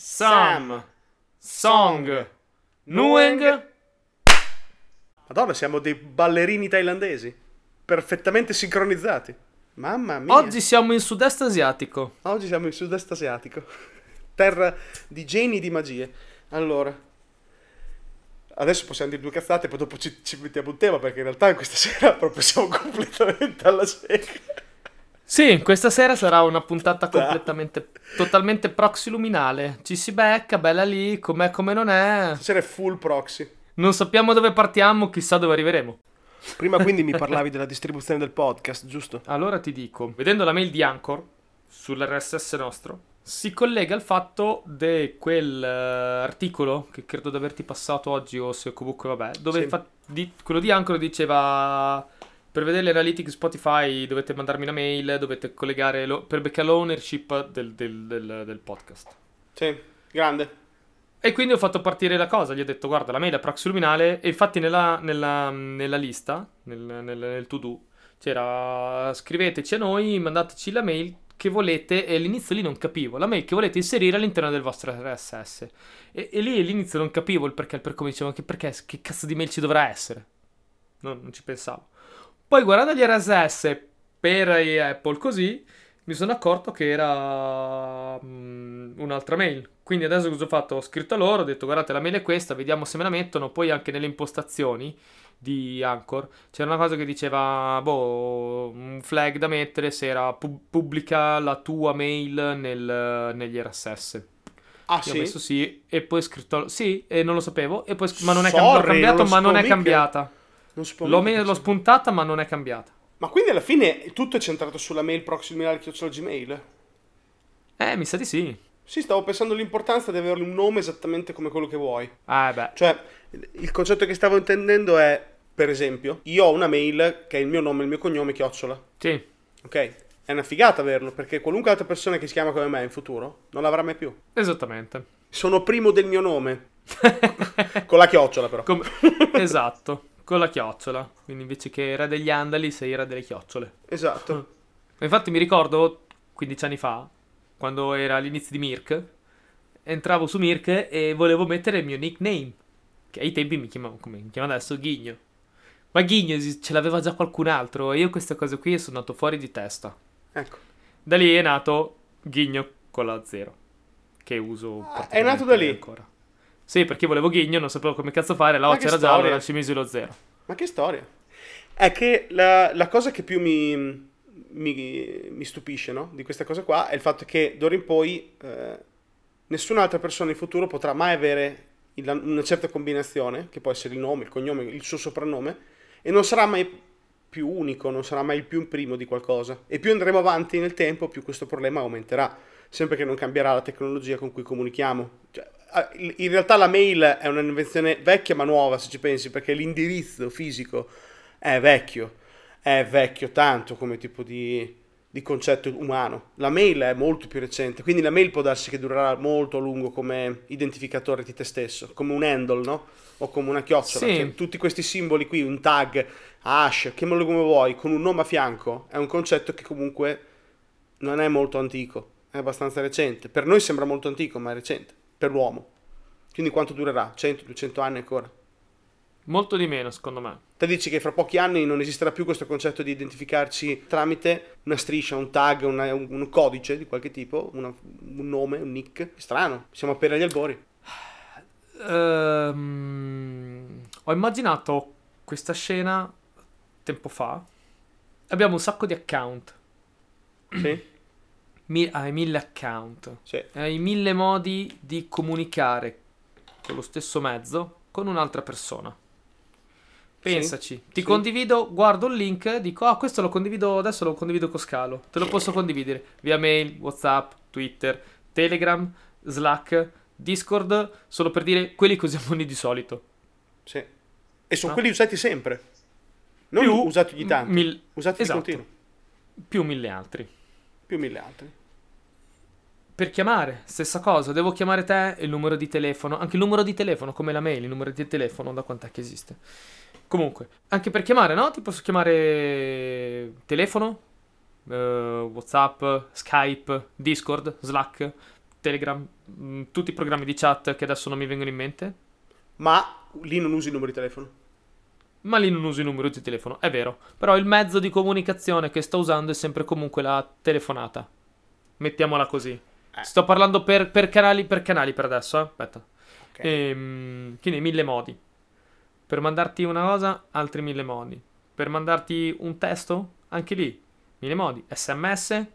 Sam, Song, Nueng. Madonna, siamo dei ballerini thailandesi. Perfettamente sincronizzati. Mamma mia. Oggi siamo in sud-est asiatico. Oggi siamo in sud-est asiatico. Terra di geni e di magie. Allora. Adesso possiamo dire due cazzate, poi dopo ci, ci mettiamo un tema, perché in realtà questa sera proprio siamo completamente alla cieca. Sì, questa sera sarà una puntata completamente, totalmente proxy luminale. Ci si becca, bella lì, com'è come non è. Stasera è full proxy. Non sappiamo dove partiamo, chissà dove arriveremo. Prima quindi mi parlavi della distribuzione del podcast, giusto? Allora ti dico, vedendo la mail di Anchor sull'RSS nostro, si collega al fatto di quell'articolo uh, che credo di averti passato oggi o se comunque vabbè, dove Sì. fa- di- quello di Anchor diceva per vedere le analytics Spotify dovete mandarmi una mail, dovete collegare lo- per beccare l'ownership del, del- del- del podcast. Sì, grande. E quindi ho fatto partire la cosa, gli ho detto guarda la mail è proxy luminale e infatti nella, nella- nella lista, nel, nel- nel to do, c'era scriveteci a noi, mandateci la mail che volete e all'inizio lì non capivo, la mail che volete inserire all'interno del vostro RSS. E, e lì all'inizio non capivo il perché, il per come dicevo che perché, che cazzo di mail ci dovrà essere. No, non ci pensavo. Poi guardando gli RSS per Apple così, mi sono accorto che era mm, un'altra mail. Quindi adesso cosa ho fatto? Ho scritto a loro, ho detto guardate la mail è questa, vediamo se me la mettono. Poi anche nelle impostazioni di Anchor c'era una cosa che diceva, boh, un flag da mettere se era pu- pubblica la tua mail nel- negli RSS. Ah, Io sì? ho messo sì e poi ho scritto sì e non lo sapevo e poi ma non è Sorry, cambiato non lo ma non è cambiata. L'ho, me- l'ho spuntata ma non è cambiata. Ma quindi alla fine tutto è centrato sulla mail proxy luminale chiocciola Gmail? Eh, mi sa di sì. Sì, stavo pensando all'importanza di avere un nome esattamente come quello che vuoi. Ah, beh. Cioè, il concetto che stavo intendendo è, per esempio, io ho una mail che è il mio nome il mio cognome chiocciola. Sì. Ok? È una figata averlo, perché qualunque altra persona che si chiama come me in futuro non l'avrà mai più. Esattamente. Sono primo del mio nome. Con la chiocciola però. Com- esatto, con la chiocciola. Quindi invece che era degli andali, sei era delle chiocciole. Esatto. Infatti mi ricordo 15 anni fa, quando era all'inizio di Mirk, entravo su Mirk e volevo mettere il mio nickname, che ai tempi mi chiamavo come mi chiamo adesso Ghigno. Ma Ghigno ce l'aveva già qualcun altro e io queste cose qui sono nato fuori di testa. Ecco. Da lì è nato Ghigno con la zero, che uso Ah, è nato da lì? ancora. Sì, perché volevo Ghigno, non sapevo come cazzo fare, la Ma voce che era gialla, storia. allora ci misi lo zero. Ma che storia. È che la, la cosa che più mi, mi, mi stupisce, no? Di questa cosa qua è il fatto che d'ora in poi eh, nessun'altra persona in futuro potrà mai avere il- una certa combinazione, che può essere il nome, il cognome, il suo soprannome, e non sarà mai più unico, non sarà mai più un primo di qualcosa. E più andremo avanti nel tempo, più questo problema aumenterà, sempre che non cambierà la tecnologia con cui comunichiamo. Cioè, in in realtà la mail è un'invenzione vecchia ma nuova, se ci pensi, perché l'indirizzo fisico è vecchio, è vecchio tanto come tipo di, di concetto umano. La mail è molto più recente, quindi la mail può darsi che durerà molto a lungo come identificatore di te stesso, come un handle, no? O come una chiocciola. Sì. Cioè, tutti questi simboli qui, un tag, hash, chiamalo come vuoi, con un nome a fianco, è un concetto che comunque non è molto antico, è abbastanza recente. Per noi sembra molto antico, ma è recente, per l'uomo. Quindi quanto durerà? 100-200 anni ancora? Molto di meno, secondo me. Te dici che fra pochi anni non esisterà più questo concetto di identificarci tramite una striscia, un tag, una- un, un codice di qualche tipo, una- un nome, un nick. Strano, siamo appena agli albori. Ehm, ho immaginato questa scena tempo fa. Abbiamo un sacco di account. Sì? Mi- hai mille account. Sì. Hai mille modi di comunicare con lo stesso mezzo con un'altra persona. Pensaci, ti sì. condivido, guardo il link, dico, ah, questo lo condivido, adesso lo condivido con Scalo. Te lo posso condividere via mail, WhatsApp, Twitter, Telegram, Slack, Discord, solo per dire quelli che usiamo noi di solito. Sì. E sono Ah. quelli usati sempre. Non Più usati di tanto, mil- usati esatto. di continuo. Più mille altri. Più mille altri. Per chiamare, stessa cosa, devo chiamare te e il numero di telefono, anche il numero di telefono, come la mail, il numero di telefono, da quant'è che esiste. Comunque, anche per chiamare, no? Ti posso chiamare telefono, eh, WhatsApp, Skype, Discord, Slack, Telegram, mh, tutti i programmi di chat che adesso non mi vengono in mente. Ma lì non usi il numero di telefono. Ma lì non uso i numeri di telefono, è vero. Però il mezzo di comunicazione che sto usando è sempre comunque la telefonata. Mettiamola così. Eh. Sto parlando per, per canali per canali per adesso, eh. Aspetta. Ok. Ehm, quindi mille modi. Per mandarti una cosa, altri mille modi. Per mandarti un testo, anche lì, mille modi. SMS,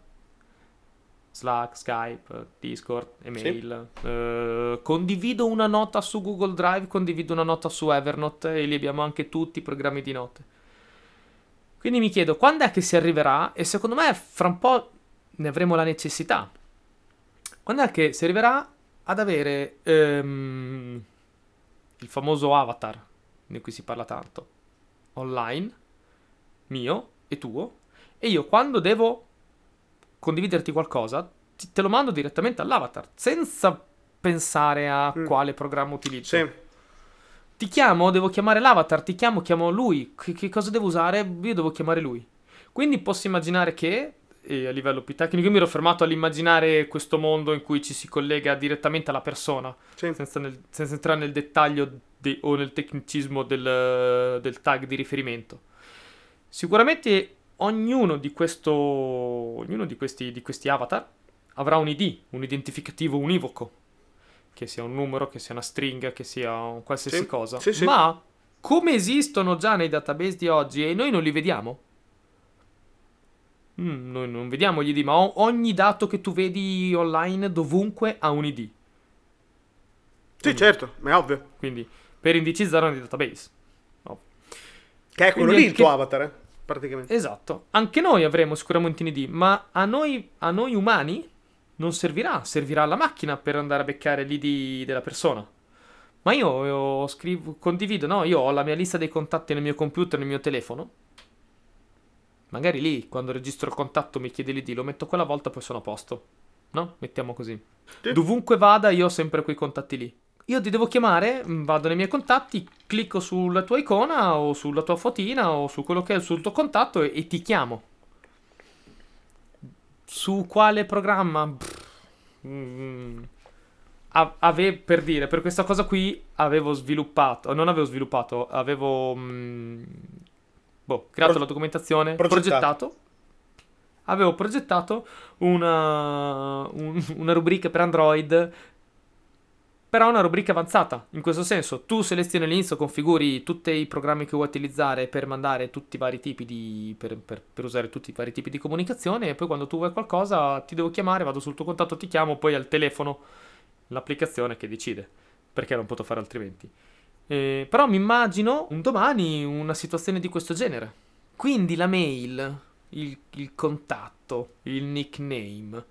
Slack, Skype, Discord, email. Eh, condivido una nota su Google Drive, condivido una nota su Evernote e lì abbiamo anche tutti i programmi di note. Quindi mi chiedo quando è che si arriverà e secondo me fra un po' ne avremo la necessità. Quando è che si arriverà ad avere ehm, il famoso avatar di cui si parla tanto online, mio e tuo, e io quando devo condividerti qualcosa, ti- te lo mando direttamente all'avatar, senza pensare a Mm. quale programma utilizzo. Sì. Ti chiamo, devo chiamare l'avatar, ti chiamo, chiamo lui. Che, che cosa devo usare? Io devo chiamare lui. Quindi posso immaginare che, e a livello più tecnico, io mi ero fermato all'immaginare questo mondo in cui ci si collega direttamente alla persona, Sì. senza, nel- senza entrare nel dettaglio de- o nel tecnicismo del, del tag di riferimento. Sicuramente ognuno di, questo, ognuno di questi, di questi avatar avrà un ID, un identificativo univoco, che sia un numero, che sia una stringa, che sia un qualsiasi Sì, cosa. sì, sì. Ma come esistono già nei database di oggi e noi non li vediamo? Mm, noi non vediamo gli ID, ma ogni dato che tu vedi online dovunque ha un ID. Sì, certo, ma è ovvio. Quindi per indicizzare nei database. Che è quello Quindi lì il anche- tuo avatar, eh, praticamente. Esatto. Anche noi avremo sicuramente un ID, ma a noi, a noi umani non servirà. Servirà alla macchina per andare a beccare l'ID della persona. Ma io, io scrivo, condivido, no? Io ho la mia lista dei contatti nel mio computer, nel mio telefono. Magari lì, quando registro il contatto, mi chiede l'ID, lo metto quella volta, poi sono a posto. No? Mettiamo così. Sì. Dovunque vada, io ho sempre quei contatti lì. Io ti devo chiamare, mh, vado nei miei contatti, clicco sulla tua icona o sulla tua fotina o su quello che è sul tuo contatto e, e ti chiamo. Su quale programma? Pff, mm, a- ave- per dire, per questa cosa qui avevo sviluppato, non avevo sviluppato, avevo mm, boh, creato Pro- la documentazione, progettato. progettato. Avevo progettato una, un- una rubrica per Android però una rubrica avanzata, in questo senso, tu selezioni all'inizio, configuri tutti i programmi che vuoi utilizzare per mandare tutti i vari tipi di. Per, per- per usare tutti i vari tipi di comunicazione, e poi quando tu vuoi qualcosa ti devo chiamare, vado sul tuo contatto, ti chiamo, poi al telefono l'applicazione che decide, perché non potrò fare altrimenti. Eh, però mi immagino un domani una situazione di questo genere. Quindi la mail, il, il contatto, il nickname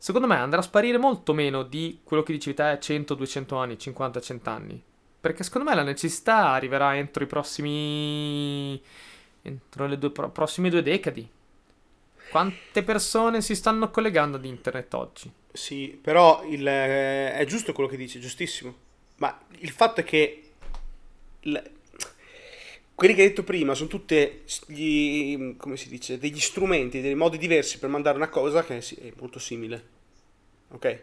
secondo me andrà a sparire molto meno di quello che dicevi te 100, 200 anni, 50, 100 anni. Perché secondo me la necessità arriverà entro i prossimi... entro le due pro- prossime due decadi. Quante persone si stanno collegando ad internet oggi? Sì, però il- eh, è giusto quello che dici, giustissimo. Ma il fatto è che il- quelli che hai detto prima sono tutti gli, come si dice, degli strumenti, dei modi diversi per mandare una cosa che è molto simile. Ok?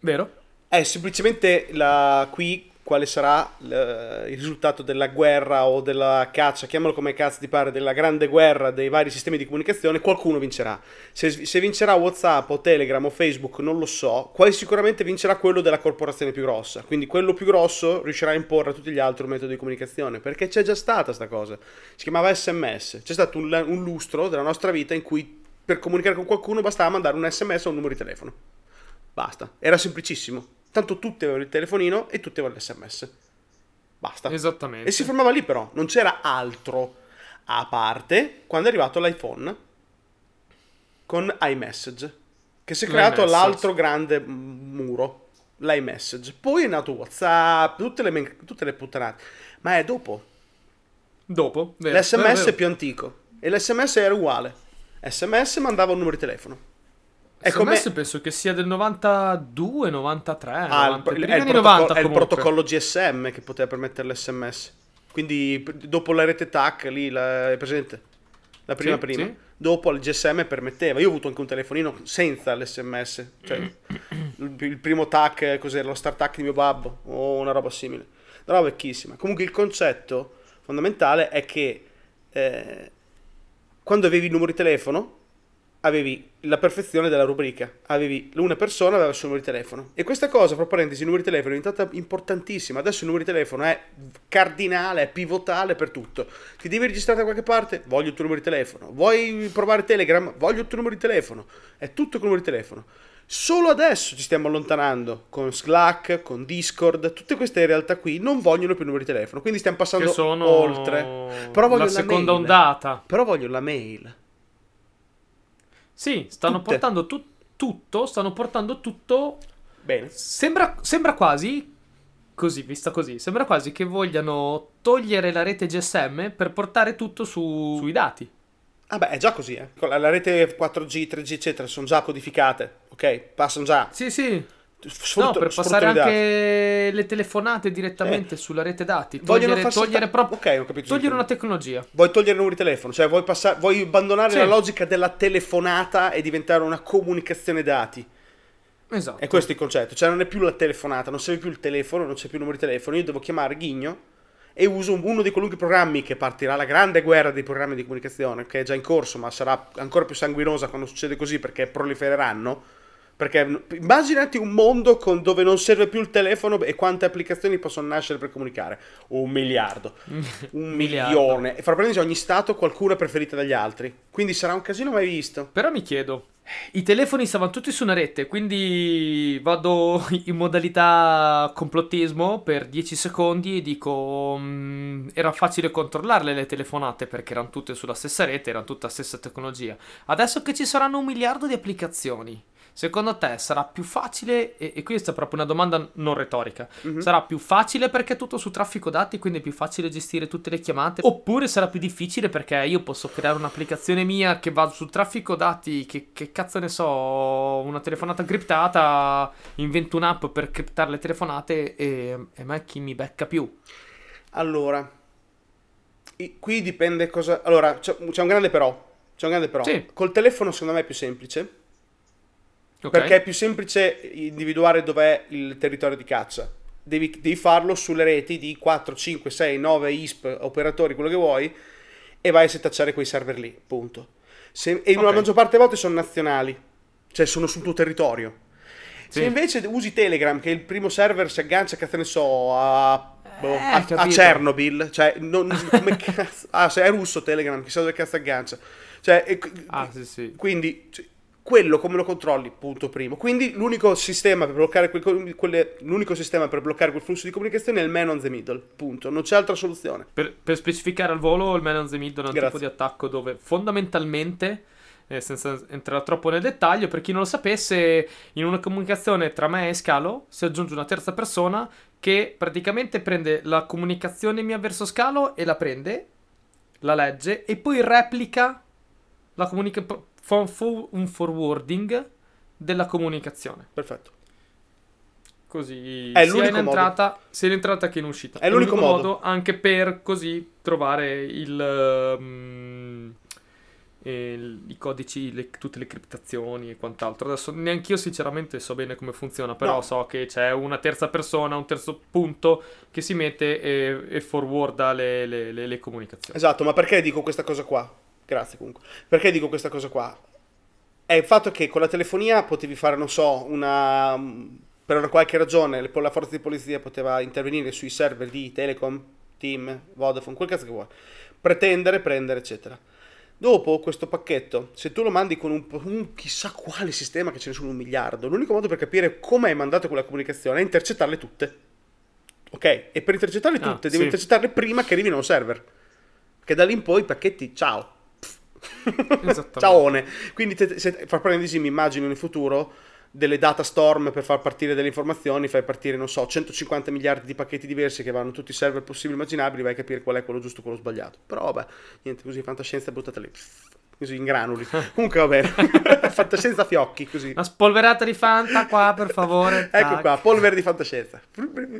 Vero? È semplicemente la, qui quale sarà il risultato della guerra o della caccia, chiamalo come cazzo ti pare, della grande guerra dei vari sistemi di comunicazione, qualcuno vincerà. Se, se vincerà WhatsApp o Telegram o Facebook, non lo so, quasi sicuramente vincerà quello della corporazione più grossa. Quindi quello più grosso riuscirà a imporre a tutti gli altri un metodo di comunicazione, perché c'è già stata sta cosa. Si chiamava SMS. C'è stato un, un lustro della nostra vita in cui per comunicare con qualcuno bastava mandare un SMS o un numero di telefono. Basta. Era semplicissimo. Tanto tutti avevano il telefonino e tutti avevano l'SMS. Basta. Esattamente. E si fermava lì però, non c'era altro a parte quando è arrivato l'iPhone con iMessage, che si è creato L'iMessage. l'altro grande muro, l'iMessage. Poi è nato WhatsApp, tutte le, men- tutte le puttanate. Ma è dopo. Dopo, vero, L'SMS vero, vero. è più antico e l'SMS era uguale. SMS mandava un numero di telefono. È come penso che sia del 92, 93, Ah, il, 90, il- è il protocollo, 90 è il protocollo GSM che poteva permettere l'SMS. Quindi dopo la rete TAC lì, la, è presente? La prima Sì, prima. sì. Dopo il GSM permetteva. Io ho avuto anche un telefonino senza l'SMS. Cioè, il, il primo TAC, cos'era? Lo start TAC di mio babbo o una roba simile. Una roba vecchissima. Comunque il concetto fondamentale è che eh, quando avevi il numero di telefono avevi la perfezione della rubrica. Avevi una persona aveva il suo numero di telefono. E questa cosa, fra parentesi, il numero di telefono è diventata importantissima. Adesso il numero di telefono è cardinale, è pivotale per tutto. Ti devi registrare da qualche parte? Voglio il tuo numero di telefono. Vuoi provare Telegram? Voglio il tuo numero di telefono. È tutto con il numero di telefono. Solo adesso ci stiamo allontanando con Slack, con Discord, tutte queste realtà qui non vogliono più il numero di telefono, quindi stiamo passando Che sono oltre. Però voglio la seconda mail. ondata. Però voglio la mail. Sì, stanno Tutte. portando tu- tutto, stanno portando tutto Bene. Sembra, sembra quasi, così, vista così, sembra quasi che vogliano togliere la rete GSM per portare tutto su- sui dati. Ah beh, è già così, eh. La rete 4G, 3G, eccetera, sono già codificate, ok? Passano già. Sì, sì. Sfrutto- no, per passare anche le telefonate direttamente sulla rete dati. Vogliono Togliere, salta- togliere proprio... Ok, ho capito. Togliere una tecnologia. Vuoi togliere il numero di telefono, cioè vuoi, passare, vuoi abbandonare Sì. la logica della telefonata e diventare una comunicazione dati. Esatto. È questo il concetto, cioè non è più la telefonata, non serve più il telefono, non c'è più il numero di telefono, io devo chiamare Ghigno e uso uno di qualunque programmi che partirà la grande guerra dei programmi di comunicazione, che è già in corso, ma sarà ancora più sanguinosa quando succede così perché prolifereranno. Perché immaginati un mondo con- dove non serve più il telefono e quante applicazioni possono nascere per comunicare. Un miliardo, un milione. E fra parentesi ogni stato qualcuno è preferita dagli altri. Quindi sarà un casino mai visto. Però mi chiedo, i telefoni stavano tutti su una rete, quindi vado in modalità complottismo per 10 secondi e dico mm, era facile controllarle le telefonate perché erano tutte sulla stessa rete, erano tutta la stessa tecnologia. Adesso che ci saranno un miliardo di applicazioni, secondo te sarà più facile, e, e questa è proprio una domanda non retorica, Mhm. sarà più facile perché è tutto su traffico dati, quindi è più facile gestire tutte le chiamate, oppure sarà più difficile perché io posso creare un'applicazione mia che va sul traffico dati, che, che cazzo ne so, una telefonata criptata, invento un'app per criptare le telefonate e, e me chi mi becca più? Allora, qui dipende cosa... Allora, c'è, c'è un grande però. C'è un grande però. Sì. Col telefono secondo me è più semplice. Ok? Perché è più semplice individuare dov'è il territorio di caccia. Devi, devi farlo sulle reti di 4, 5, 6, 9 ISP, operatori, quello che vuoi, e vai a setacciare quei server lì, punto. Se- e la Ok. maggior parte delle volte sono nazionali, cioè sono sul tuo territorio. Se Sì. invece usi Telegram, che il primo server si aggancia, che ne so, a, boh, Eh, a- a. Chernobyl, cioè, non, come cazzo, ah, se è russo Telegram, chissà dove cazzo aggancia. Cioè, e- Ah, sì, sì. quindi cioè, quello come lo controlli? Punto primo. Quindi l'unico sistema per bloccare quel, quelle- l'unico sistema per bloccare quel flusso di comunicazione è il man on the middle. Punto. Non c'è altra soluzione. Per, per specificare al volo, il Man on the Middle è un Grazie. tipo di attacco dove fondamentalmente, eh, senza entrare troppo nel dettaglio, per chi non lo sapesse, in una comunicazione tra me e Scalo si aggiunge una terza persona che praticamente prende la comunicazione mia verso Scalo e la prende, la legge e poi replica la comunica- fa un fo- un forwarding della comunicazione. Perfetto. Così È sia l'unico in modo. entrata, sia in entrata che in uscita. È l'unico modo. anche per così trovare il, ehm, il- i codici, le- tutte le criptazioni e quant'altro. Adesso neanche io sinceramente so bene come funziona, però No. so che c'è una terza persona, un terzo punto che si mette e, e forwarda le- le- le comunicazioni. Esatto, ma perché dico questa cosa qua? Grazie comunque. Perché dico questa cosa qua? È il fatto che con la telefonia potevi fare, non so, una... Per una qualche ragione la forza di polizia poteva intervenire sui server di Telecom, Team, Vodafone, quel cazzo che vuoi. Pretendere, prendere, eccetera. Dopo questo pacchetto, se tu lo mandi con un, un chissà quale sistema che ce ne sono un miliardo, l'unico modo per capire come hai mandato quella comunicazione è intercettarle tutte. Ok? E per intercettarle Ah, tutte, devi sì. intercettarle prima che arrivino a un server. Che da lì in poi i pacchetti, ciao. Ciaone. Quindi, te- se, fra parentesi, mi immagino in futuro delle data storm per far partire delle informazioni, fai partire, non so, 150 miliardi di pacchetti diversi che vanno tutti i server possibili e immaginabili, vai a capire qual è quello giusto e quello sbagliato. Però vabbè, niente, così fantascienza buttata lì. Così in granuli. Comunque va bene, fantascienza a fiocchi, così. Una spolverata di Fanta qua, per favore. Ecco Tac. qua, polvere di fantascienza.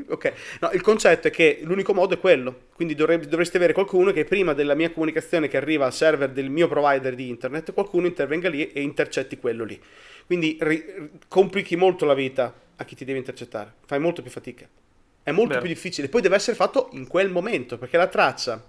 Ok, no, il concetto è che l'unico modo è quello. Quindi dovre- dovreste avere qualcuno che prima della mia comunicazione che arriva al server del mio provider di internet, qualcuno intervenga lì e intercetti quello lì. Quindi ri- complichi molto la vita a chi ti deve intercettare. Fai molto più fatica. È molto Vero. più difficile. Poi deve essere fatto in quel momento, perché la traccia...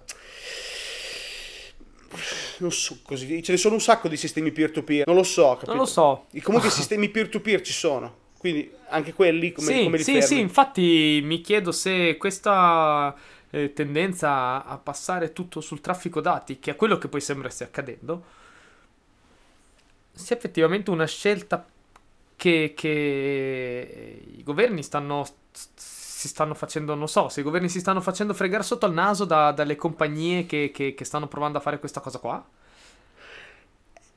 Non so così, ce ne sono un sacco di sistemi peer-to-peer, non lo so, capito? Non lo so. E Comunque i sistemi peer-to-peer ci sono, quindi anche quelli come, sì, come li sì, fermi? sì, infatti mi chiedo se questa eh, tendenza a passare tutto sul traffico dati, che è quello che poi sembra stia accadendo, sia effettivamente una scelta che, che i governi stanno, si stanno facendo, non so, se i governi si stanno facendo fregare sotto al naso da- dalle compagnie che, che- che stanno provando a fare questa cosa qua.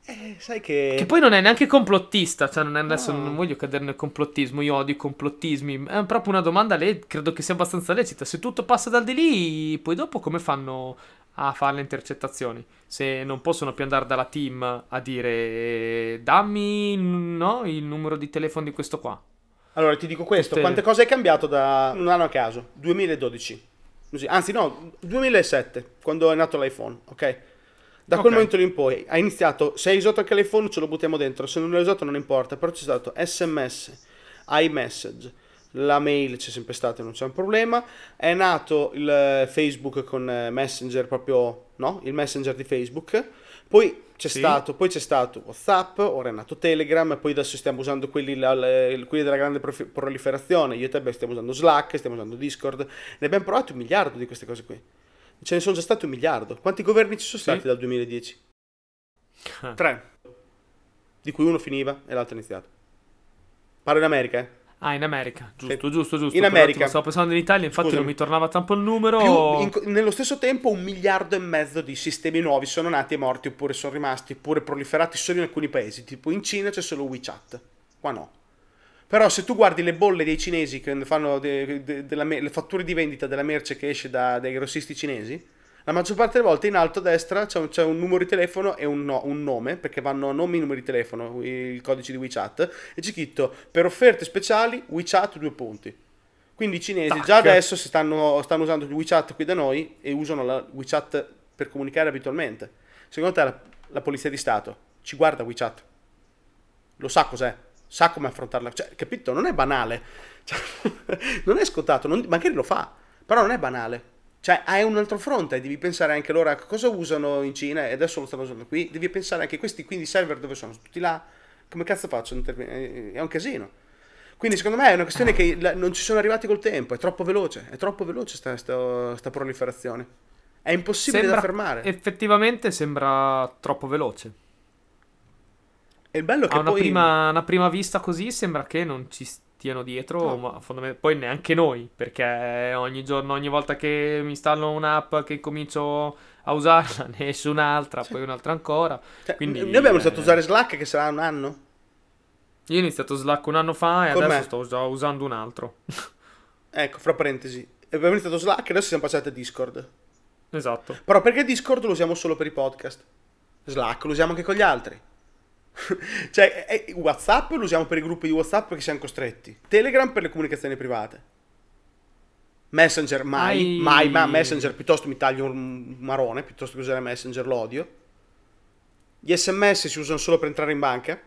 Eh, sai che... Che poi non è neanche complottista, cioè non è adesso No. non voglio cadere nel complottismo, io odio i complottismi, è proprio una domanda, le- credo che sia abbastanza lecita, se tutto passa dal di lì, poi dopo come fanno a fare le intercettazioni? Se non possono più andare dalla team a dire dammi no, il numero di telefono di questo qua. Allora ti dico questo, quante cose è cambiato da un anno a caso? 2012. Così, Anzi no, 2007, quando è nato l'iPhone, ok? Da quel Ok. momento lì in poi ha iniziato, se hai usato anche l'iPhone ce lo buttiamo dentro, se non l'hai usato non importa, però c'è stato SMS, iMessage, la mail c'è sempre stata, non c'è un problema, è nato il Facebook con Messenger proprio, no? Il Messenger di Facebook, poi c'è Sì. stato, poi c'è stato WhatsApp, ora è nato Telegram, poi adesso stiamo usando quelli, là, le- quelli della grande profi- proliferazione, io e te stiamo usando Slack, stiamo usando Discord, ne abbiamo provate un miliardo di queste cose qui. Ce ne sono già stati un miliardo. Quanti governi ci sono Sì. stati dal 2010? Ah. Tre. Di cui uno finiva e l'altro è iniziato. Parlo in America, eh. Ah, in America, giusto, Sì. giusto, giusto. In America. Stavo pensando in Italia, infatti Scusami. non mi tornava tanto il numero. Più, in- nello stesso tempo un miliardo e mezzo di sistemi nuovi sono nati e morti oppure sono rimasti oppure proliferati solo in alcuni paesi. Tipo in Cina c'è solo WeChat. Qua no. Però se tu guardi le bolle dei cinesi che fanno de- de- della me- le fatture di vendita della merce che esce da- dai grossisti cinesi, la maggior parte delle volte in alto a destra c'è un, c'è un numero di telefono e un, no- un nome, perché vanno nomi e numeri di telefono, il codice di WeChat, e c'è scritto per offerte speciali WeChat due punti. Quindi i cinesi Tac. già adesso si stanno, stanno usando il WeChat qui da noi e usano la WeChat per comunicare abitualmente. Secondo te la, la polizia di Stato ci guarda WeChat? Lo sa cos'è? Sa come affrontarla? Cioè, capito? Non è banale. Cioè, non è scontato, non- magari lo fa, però non è banale. Cioè, hai un altro fronte, devi pensare anche loro a cosa usano in Cina e adesso lo stanno usando qui. Devi pensare anche questi, quindi i server dove sono? Tutti là. Come cazzo faccio? È un casino. Quindi secondo me è una questione che non ci sono arrivati col tempo, è troppo veloce, è troppo veloce sta, sta- sta proliferazione. È impossibile Sembra- da fermare. Effettivamente sembra troppo veloce. E il bello è che A una, poi... prima, una prima vista così sembra che non ci stiano dietro, No. ma fondament- poi neanche noi, perché ogni giorno, ogni volta che mi installo un'app che comincio a usarla, ne esce un'altra, poi un'altra ancora. cioè, quindi, noi abbiamo eh, iniziato a usare Slack che sarà un anno. Io ho iniziato Slack un anno fa e Con adesso me. sto usando un altro. Ecco, fra parentesi. Abbiamo iniziato Slack e adesso siamo passati a Discord. esatto. Però perché Discord lo usiamo solo per i podcast? Slack lo usiamo anche con gli altri. cioè, eh, WhatsApp lo usiamo per i gruppi di WhatsApp perché siamo costretti. Telegram per le comunicazioni private. Messenger mai, Hai- mai, ma Messenger piuttosto mi taglio un marone, piuttosto che usare Messenger lo odio. Gli sms si usano solo per entrare in banca.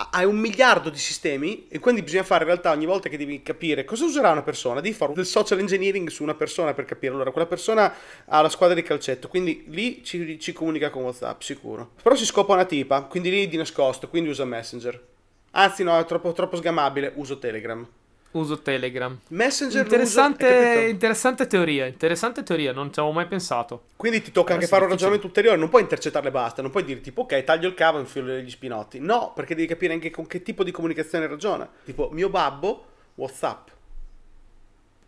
Ha- Hai un miliardo di sistemi e quindi bisogna fare in realtà ogni volta che devi capire cosa userà una persona, devi fare del social engineering su una persona per capire. Allora, quella persona ha la squadra di calcetto, quindi lì ci, ci comunica con WhatsApp, sicuro. Però si scopa una tipa, quindi lì di nascosto, quindi usa Messenger. Anzi no, è troppo, troppo sgamabile, uso Telegram. Uso Telegram. Messenger Interessante, uso, interessante teoria, interessante teoria, non ci avevo mai pensato. Quindi ti tocca anche Adesso fare è un ragionamento ulteriore, non puoi intercettarle e basta, non puoi dire tipo ok, taglio il cavo e infilo gli spinotti. No, perché devi capire anche con che tipo di comunicazione ragiona. Tipo, mio babbo, WhatsApp.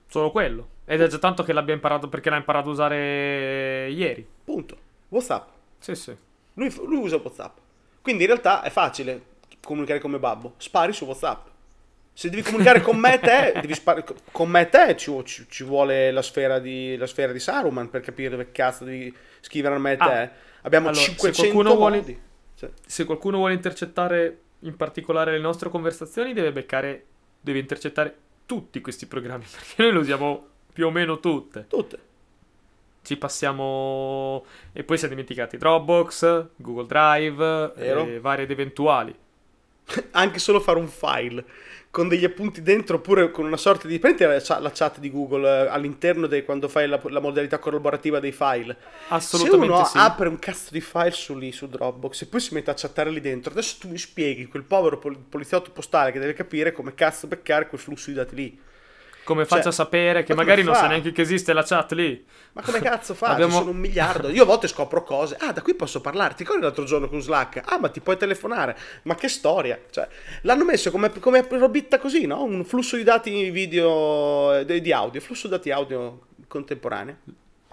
Solo quello. Ed è già tanto che l'abbia imparato perché l'ha imparato a usare ieri. Punto. WhatsApp. Sì, sì. Lui, lui usa WhatsApp. Quindi in realtà è facile comunicare con mio babbo. Spari su WhatsApp. Se devi comunicare con me e te, devi spar- con me e te ci, ci- ci vuole la sfera, di, la sfera di Saruman per capire dove cazzo devi scrivere a me e te. Ah, Abbiamo allora, se 500 qualcuno vuole-. Cioè, Se qualcuno vuole intercettare in particolare le nostre conversazioni, deve beccare, deve intercettare tutti questi programmi, perché noi lo usiamo più o meno tutte. tutte. Ci passiamo... E poi si è dimenticati Dropbox, Google Drive, Vero. e vari ed eventuali. Anche solo fare un file con degli appunti dentro oppure con una sorta di... Prendi la, cha- la chat di Google eh, all'interno di quando fai la, la modalità collaborativa dei file. Assolutamente Se uno sì. apre un cazzo di file su lì, su Dropbox, e poi si mette a chattare lì dentro, adesso tu mi spieghi quel povero pol- poliziotto postale che deve capire come cazzo beccare quel flusso di dati lì. Come Cioè, faccio a sapere che ma magari non sa neanche che esiste la chat lì? Ma come cazzo fa? Abbiamo- Ci sono un miliardo. Io a volte scopro cose. Ah, da qui posso parlare. Ti ricordi l'altro giorno con Slack? Ah, ma ti puoi telefonare. Ma che storia. Cioè, l'hanno messo come, come robitta così, no? Un flusso di dati video, di audio, flusso di dati audio contemporaneo.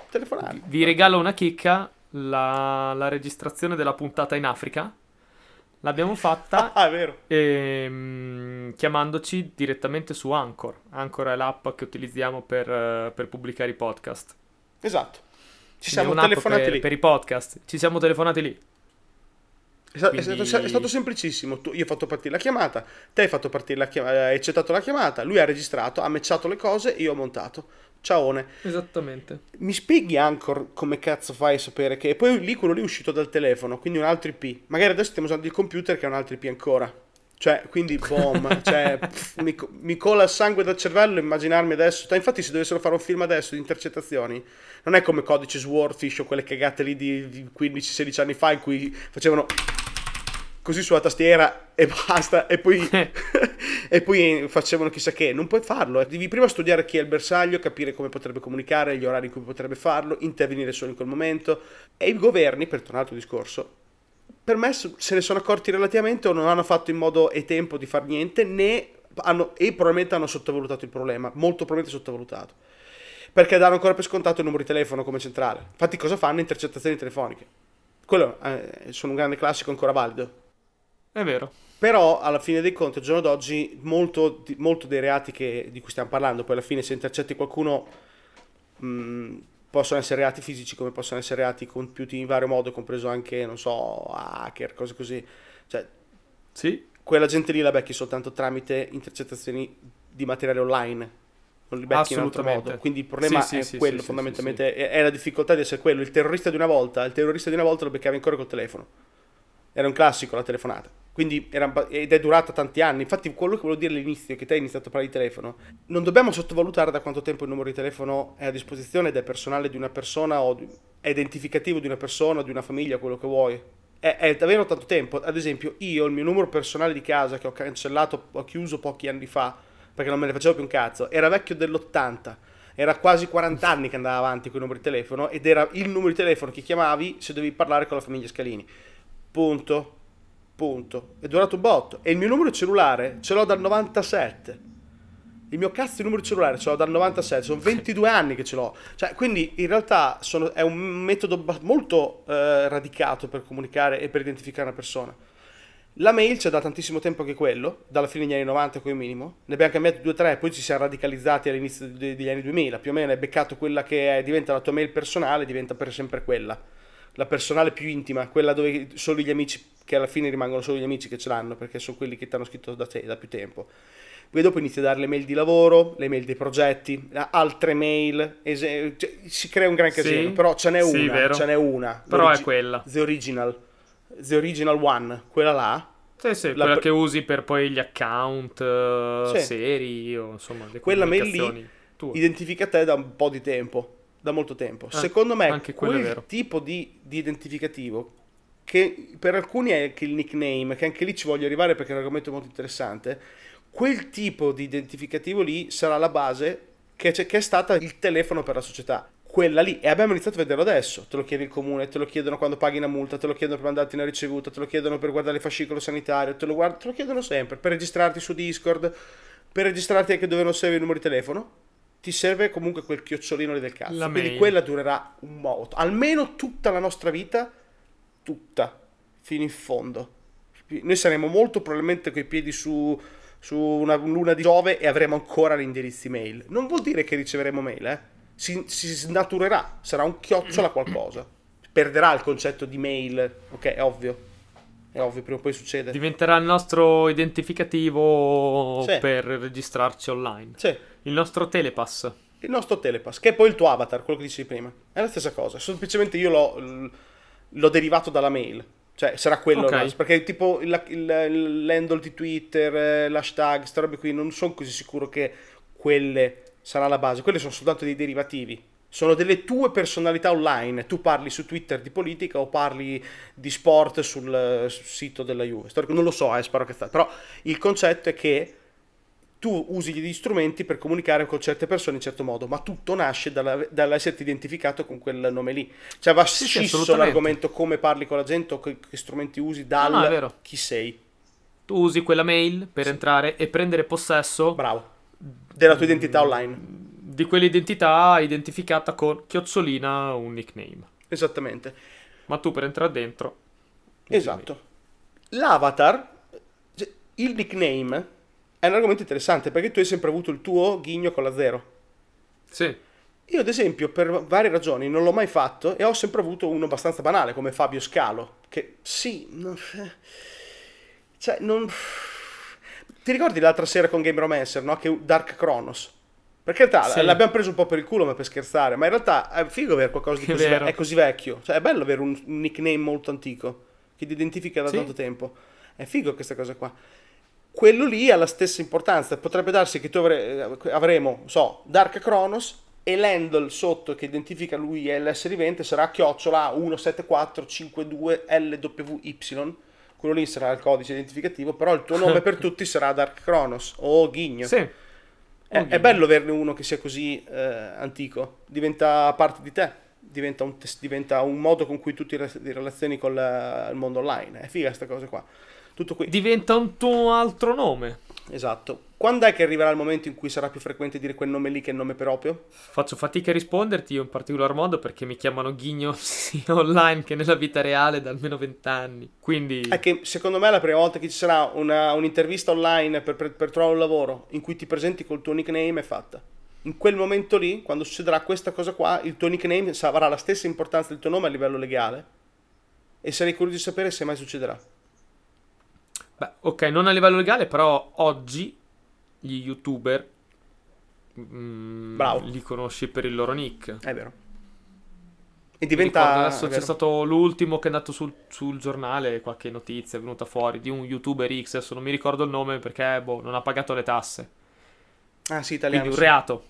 Telefonare. Vi regalo una chicca, la, la registrazione della puntata in Africa. L'abbiamo fatta Ah, ehm, chiamandoci direttamente su Anchor. Anchor è l'app che utilizziamo per, eh, per pubblicare i podcast. Esatto. Ci Quindi siamo telefonati per, lì. per i podcast. Ci siamo telefonati lì. È, sta- è Quindi- stato, è stato semplicissimo. Tu- io ho fatfatto partire la chiamata, te hai fatto partire la chiamata, hai accettato la chiamata, lui ha registrato, ha matchato le cose e io ho montato. Ciaone. Esattamente. Mi spieghi Anchor come cazzo fai a sapere che... E poi lì quello lì è uscito dal telefono, quindi un altro IP. Magari adesso stiamo usando il computer che è un altro IP ancora. Cioè, quindi boom, cioè, pff, mi, mi cola il sangue dal cervello immaginarmi adesso. Cioè, infatti se dovessero fare un film adesso di intercettazioni, non è come codice Swordfish o quelle cagate lì di, di 15-16 anni fa in cui facevano così sulla tastiera e basta e poi, e poi facevano chissà che. Non puoi farlo eh. devi prima studiare chi è il bersaglio capire come potrebbe comunicare gli orari in cui potrebbe farlo intervenire solo in quel momento. E i governi per tornare al tuo discorso per me se ne sono accorti relativamente o non hanno fatto in modo e tempo di far niente né hanno, e probabilmente hanno sottovalutato il problema molto probabilmente sottovalutato. Perché danno ancora per scontato il numero di telefono come centrale. Infatti cosa fanno? Intercettazioni telefoniche. Quello eh, sono un grande classico ancora valido È vero. però alla fine dei conti, al giorno d'oggi, molto, molto dei reati che- di cui stiamo parlando, poi alla fine se intercetti qualcuno mh, possono essere reati fisici come possono essere reati compiuti in vario modo, compreso anche, non so, hacker, cose così. Cioè, Sì. quella gente lì la becchi soltanto tramite intercettazioni di materiale online. Non li becchi in altro modo. Quindi il problema Sì, è sì, quello, sì, fondamentalmente. È, è la difficoltà di essere quello. Il terrorista di una volta, il terrorista di una volta lo beccavi ancora col telefono. Era un classico la telefonata. Quindi era, ed è durata tanti anni. Infatti, quello che volevo dire all'inizio, che te hai iniziato a parlare di telefono, non dobbiamo sottovalutare da quanto tempo il numero di telefono è a disposizione ed è personale di una persona o è identificativo di una persona di una famiglia, quello che vuoi. È, è davvero tanto tempo. Ad esempio, io il mio numero personale di casa che ho cancellato, ho chiuso pochi anni fa perché non me ne facevo più un cazzo, era vecchio dell'80. Era quasi 40 anni che andava avanti con il numero di telefono ed era il numero di telefono che chiamavi se dovevi parlare con la famiglia Scalini. Punto. Punto. È durato un botto. E il mio numero cellulare ce l'ho dal 97. Il mio cazzo di numero di cellulare ce l'ho dal 97, sono 22 anni che ce l'ho. Cioè, quindi in realtà sono- è un metodo molto eh, radicato per comunicare e per identificare una persona. La mail c'è da tantissimo tempo anche quello, dalla fine degli anni 90 come minimo. Ne abbiamo cambiati due o tre, poi ci siamo radicalizzati all'inizio de- degli anni 2000. Più o meno hai beccato quella che è- diventa la tua mail personale, diventa per sempre quella. La personale più intima, quella dove solo gli amici, che alla fine rimangono solo gli amici che ce l'hanno, perché sono quelli che ti hanno scritto da te da più tempo. Poi dopo inizi a dare le mail di lavoro, le mail dei progetti, altre mail, ese- cioè, si crea un gran Sì. casino, però ce n'è Sì, una, vero. ce n'è una. Però L'origi- è quella. The Original, The Original One, quella là, Sì, sì, La quella pr- che usi per poi gli account eh, Sì. seri o insomma le Quella mail lì tue. identifica te da un po' di tempo, da molto tempo. Ah, Secondo me anche quel tipo di, di identificativo, che per alcuni è anche il nickname, che anche lì ci voglio arrivare perché è un argomento molto interessante, quel tipo di identificativo lì sarà la base che, che è stata il telefono per la società. Quella lì, e abbiamo iniziato a vederlo adesso. Te lo chiede il comune, te lo chiedono quando paghi una multa, te lo chiedono per mandarti una ricevuta, te lo chiedono per guardare il fascicolo sanitario, te lo, guard- te lo chiedono sempre per registrarti su Discord, per registrarti anche dove non serve il numero di telefono. Ti serve comunque quel chiocciolino lì del cazzo. La Quindi mail. quella durerà un moto, almeno tutta la nostra vita, tutta, fino in fondo. Noi saremo molto probabilmente coi piedi su, su una luna di Giove e avremo ancora gli indirizzi mail. Non vuol dire che riceveremo mail, eh. Si, si snaturerà, sarà un chiocciola qualcosa. Perderà il concetto di mail, ok, è ovvio. È ovvio, prima o poi succede. Diventerà il nostro identificativo Sì. per registrarci online. Sì, Il nostro telepass. il nostro telepass, che è poi il tuo avatar, quello che dicevi prima. È la stessa cosa, semplicemente io l'ho, l'ho derivato dalla mail. Cioè, sarà quello, Ok. no? perché tipo il, il- l'handle di Twitter, l'hashtag, queste robe qui, non sono così sicuro che quelle sarà la base. Quelle sono soltanto dei derivativi. Sono delle tue personalità online. Tu parli su Twitter di politica o parli di sport sul, sul sito della Juve. Non lo so, eh, spero che sta. Però il concetto è che tu usi gli strumenti per comunicare con certe persone in certo modo, ma tutto nasce dalla- dall'esserti identificato con quel nome lì. Cioè va Sì, sì, scisso assolutamente. l'argomento come parli con la gente o che, che strumenti usi dal no, vero. chi sei. Tu usi quella mail per entrare e prendere possesso Bravo. Della tua identità online. di quell'identità identificata con chiocciolina un nickname. Esattamente. Ma tu per entrare dentro... Esatto. L'avatar, cioè, il nickname, è un argomento interessante perché tu hai sempre avuto il tuo ghigno con la zero. Sì. Io, ad esempio, per varie ragioni non l'ho mai fatto e ho sempre avuto uno abbastanza banale come Fabio Scalo. Che sì, non... cioè, non. Ti ricordi l'altra sera con Game Romancer, no? Che Dark Chronos. Perché in realtà Sì. l'abbiamo preso un po' per il culo, ma per scherzare. Ma in realtà è figo avere qualcosa di È così, vero. è così vecchio. Cioè, è bello avere un un nickname molto antico che ti identifica da Sì. tanto tempo. È figo questa cosa qua. Quello lì ha la stessa importanza. Potrebbe darsi che tu avre- avremo, non so, Dark Chronos e l'handle sotto che identifica lui e l'essere vivente sarà chiocciola 17452LWY. Quello lì sarà il codice identificativo, però il tuo nome per tutti sarà Dark Chronos o Ghigno. Sì. È, è bello averne uno che sia così eh, antico, diventa parte di te, diventa un, diventa un modo con cui tu ti, re- ti relazioni con la- il mondo online. È figa questa cosa qua. Tutto qui. Diventa un tuo altro nome. Esatto. Quando è che arriverà il momento in cui sarà più frequente dire quel nome lì che il nome proprio? Faccio fatica a risponderti io in particolar modo perché mi chiamano Ghigno sia online che nella vita reale da almeno vent'anni. Quindi... È che secondo me la prima volta che ci sarà una- un'intervista online per, per- per trovare un lavoro in cui ti presenti col tuo nickname è fatta. In quel momento lì, quando succederà questa cosa qua, il tuo nickname avrà la stessa importanza del tuo nome a livello legale e sarei curioso di sapere se mai succederà. Beh, ok, non a livello legale, però oggi gli youtuber mm, Bravo. li conosci per il loro nick. È vero. E diventa... adesso c'è stato l'ultimo che è andato sul, sul giornale, qualche notizia è venuta fuori di un youtuber X, adesso non mi ricordo il nome perché boh, non ha pagato le tasse. Ah sì, italiano. Quindi un reato.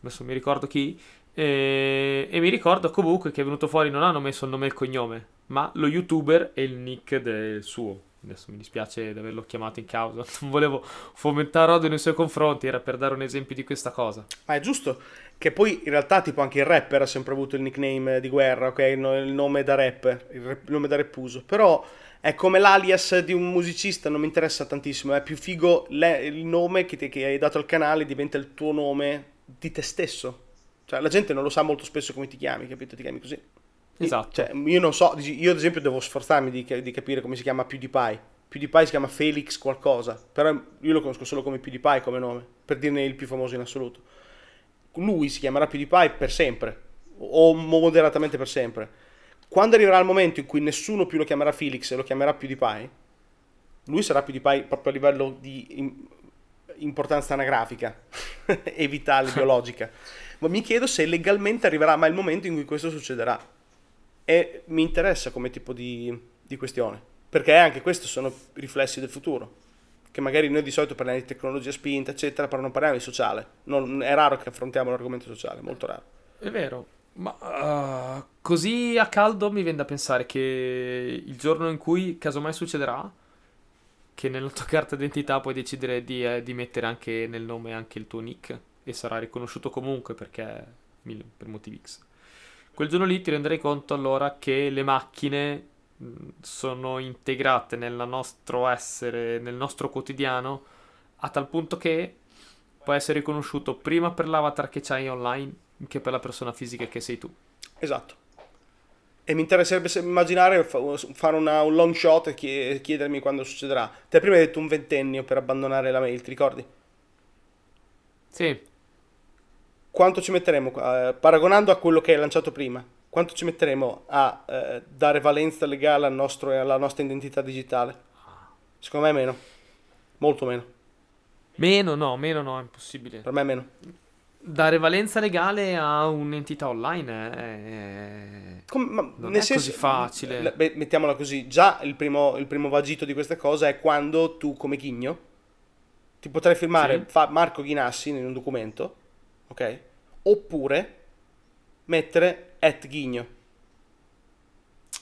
Adesso mi ricordo chi. E, e mi ricordo comunque che è venuto fuori, non hanno messo il nome e il cognome, ma lo youtuber e il nick del suo. Adesso mi dispiace di averlo chiamato in causa. Non volevo fomentare odio nei suoi confronti, era per dare un esempio di questa cosa. Ma è giusto che poi in realtà tipo anche il rapper ha sempre avuto il nickname di guerra, ok? Il no- il nome da rapper, il, rap- il nome da rappuso. Però è come l'alias di un musicista, non mi interessa tantissimo. È più figo le- il nome che, ti- che hai dato al canale diventa il tuo nome di te stesso. Cioè la gente non lo sa molto spesso come ti chiami, capito? Ti chiami così. Esatto. Cioè, io non so, io ad esempio devo sforzarmi di, di capire come si chiama PewDiePie. PewDiePie si chiama Felix qualcosa, però io lo conosco solo come PewDiePie come nome, per dirne il più famoso in assoluto. Lui si chiamerà PewDiePie per sempre, o moderatamente per sempre. Quando arriverà il momento in cui nessuno più lo chiamerà Felix e lo chiamerà PewDiePie, lui sarà PewDiePie proprio a livello di im- importanza anagrafica e vitale, biologica. Ma mi chiedo se legalmente arriverà mai il momento in cui questo succederà. E mi interessa come tipo di, di questione. Perché anche questi sono riflessi del futuro. Che magari noi di solito parliamo di tecnologia spinta, eccetera, però non parliamo di sociale. Non- è raro che affrontiamo l'argomento sociale, molto raro. È vero, ma ah, così a caldo mi viene da pensare che il giorno in cui casomai succederà, che nella tua carta d'identità puoi decidere di, eh, di mettere anche nel nome anche il tuo nick e sarà riconosciuto comunque perché per motivi X. Quel giorno lì ti renderai conto allora che le macchine mh, sono integrate nel nostro essere, nel nostro quotidiano, a tal punto che può essere riconosciuto prima per l'avatar che c'hai online che per la persona fisica che sei tu. Esatto. E mi interesserebbe se- immaginare fa- fare una- un long shot e chie- chiedermi quando succederà. Te prima hai detto un ventennio per abbandonare la mail, ti ricordi? Sì, Quanto ci metteremo, eh, paragonando a quello che hai lanciato prima, quanto ci metteremo a eh, dare valenza legale al nostro- alla nostra identità digitale? Secondo me meno. Molto meno. meno no, meno no, è impossibile. Per me meno. Dare valenza legale a un'entità online è... Com- ma Non è così facile. beh, mettiamola così, già il primo, il primo vagito di questa cosa è quando tu come Ghigno ti potrai firmare Sì. fa- Marco Ghinassi in un documento, ok? Oppure mettere at Ghigno,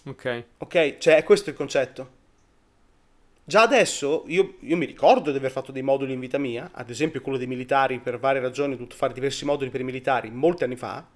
Ok. ok? Cioè è questo il concetto. Già adesso io, io mi ricordo di aver fatto dei moduli in vita mia, ad esempio quello dei militari, per varie ragioni ho dovuto fare diversi moduli per i militari molti anni fa,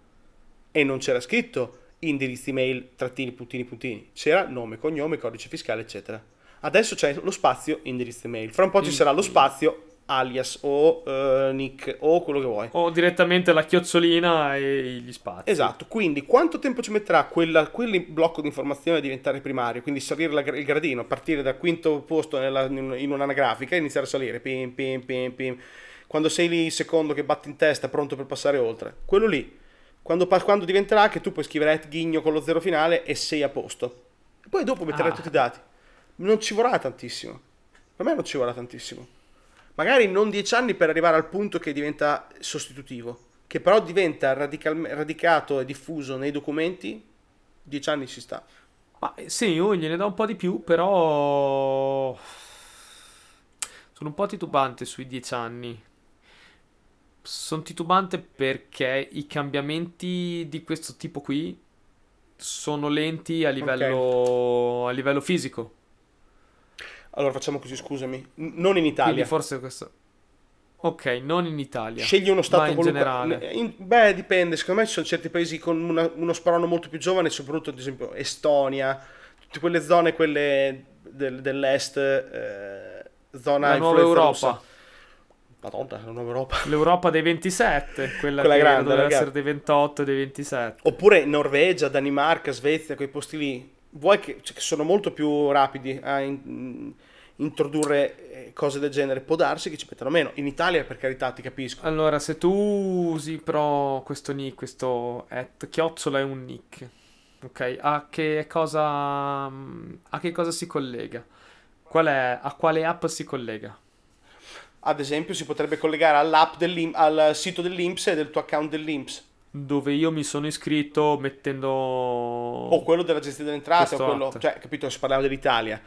e non c'era scritto indirizzi email, trattini, puntini, puntini. C'era nome, cognome, codice fiscale, eccetera. Adesso c'è lo spazio indirizzo email. Fra un po' ci Il- sarà lo spazio alias o eh, nick o quello che vuoi. O direttamente la chiocciolina e gli spazi. Esatto, quindi quanto tempo ci metterà quella, quel blocco di informazione a diventare primario? Quindi salire la- il gradino, partire dal quinto posto nella- in un'anagrafica e iniziare a salire, pim, pim, pim, pim. Quando sei lì il secondo che batti in testa, pronto per passare oltre. Quello lì, quando, quando diventerà che tu puoi scrivere at ghigno con lo zero finale e sei a posto. Poi dopo metterai Ah. tutti i dati. Non ci vorrà tantissimo. Per me non ci vorrà tantissimo. Magari non dieci anni per arrivare al punto che diventa sostitutivo, che però diventa radical- radicato e diffuso nei documenti, dieci anni ci sta. Ma eh, sì, io gliene do un po' di più, però... Sono un po' titubante sui dieci anni. Sono titubante perché i cambiamenti di questo tipo qui sono lenti a livello, a livello fisico. Allora facciamo così, scusami. N- non in Quindi Italia. forse questo... Ok, non in Italia. Scegli uno stato ma in qualunque- generale. in- beh, dipende. Secondo me ci sono certi paesi con una- uno sprono molto più giovane, soprattutto ad esempio Estonia, tutte quelle zone, quelle del- dell'est, eh, zona La nuova Europa. russa. Madonna, la nuova Europa. L'Europa dei 27, quella, Quella grande, doveva ragazzi. essere dei 28 e dei 27. Oppure Norvegia, Danimarca, Svezia, quei posti lì, vuoi che, cioè, che sono molto più rapidi a in- introdurre eh, cose del genere, può darsi che ci mettano meno. In Italia, per carità, ti capisco. Allora, se tu usi però questo nick, questo at chiocciola è un nick, ok? A che cosa, a che cosa si collega? Qual è, a quale app si collega? Ad esempio, si potrebbe collegare all'app al sito dell'Inps e del tuo account dell'Inps. Dove io mi sono iscritto mettendo... O quello dell'agenzia delle entrate, o quello... atto. Cioè, capito, si parlava dell'Italia.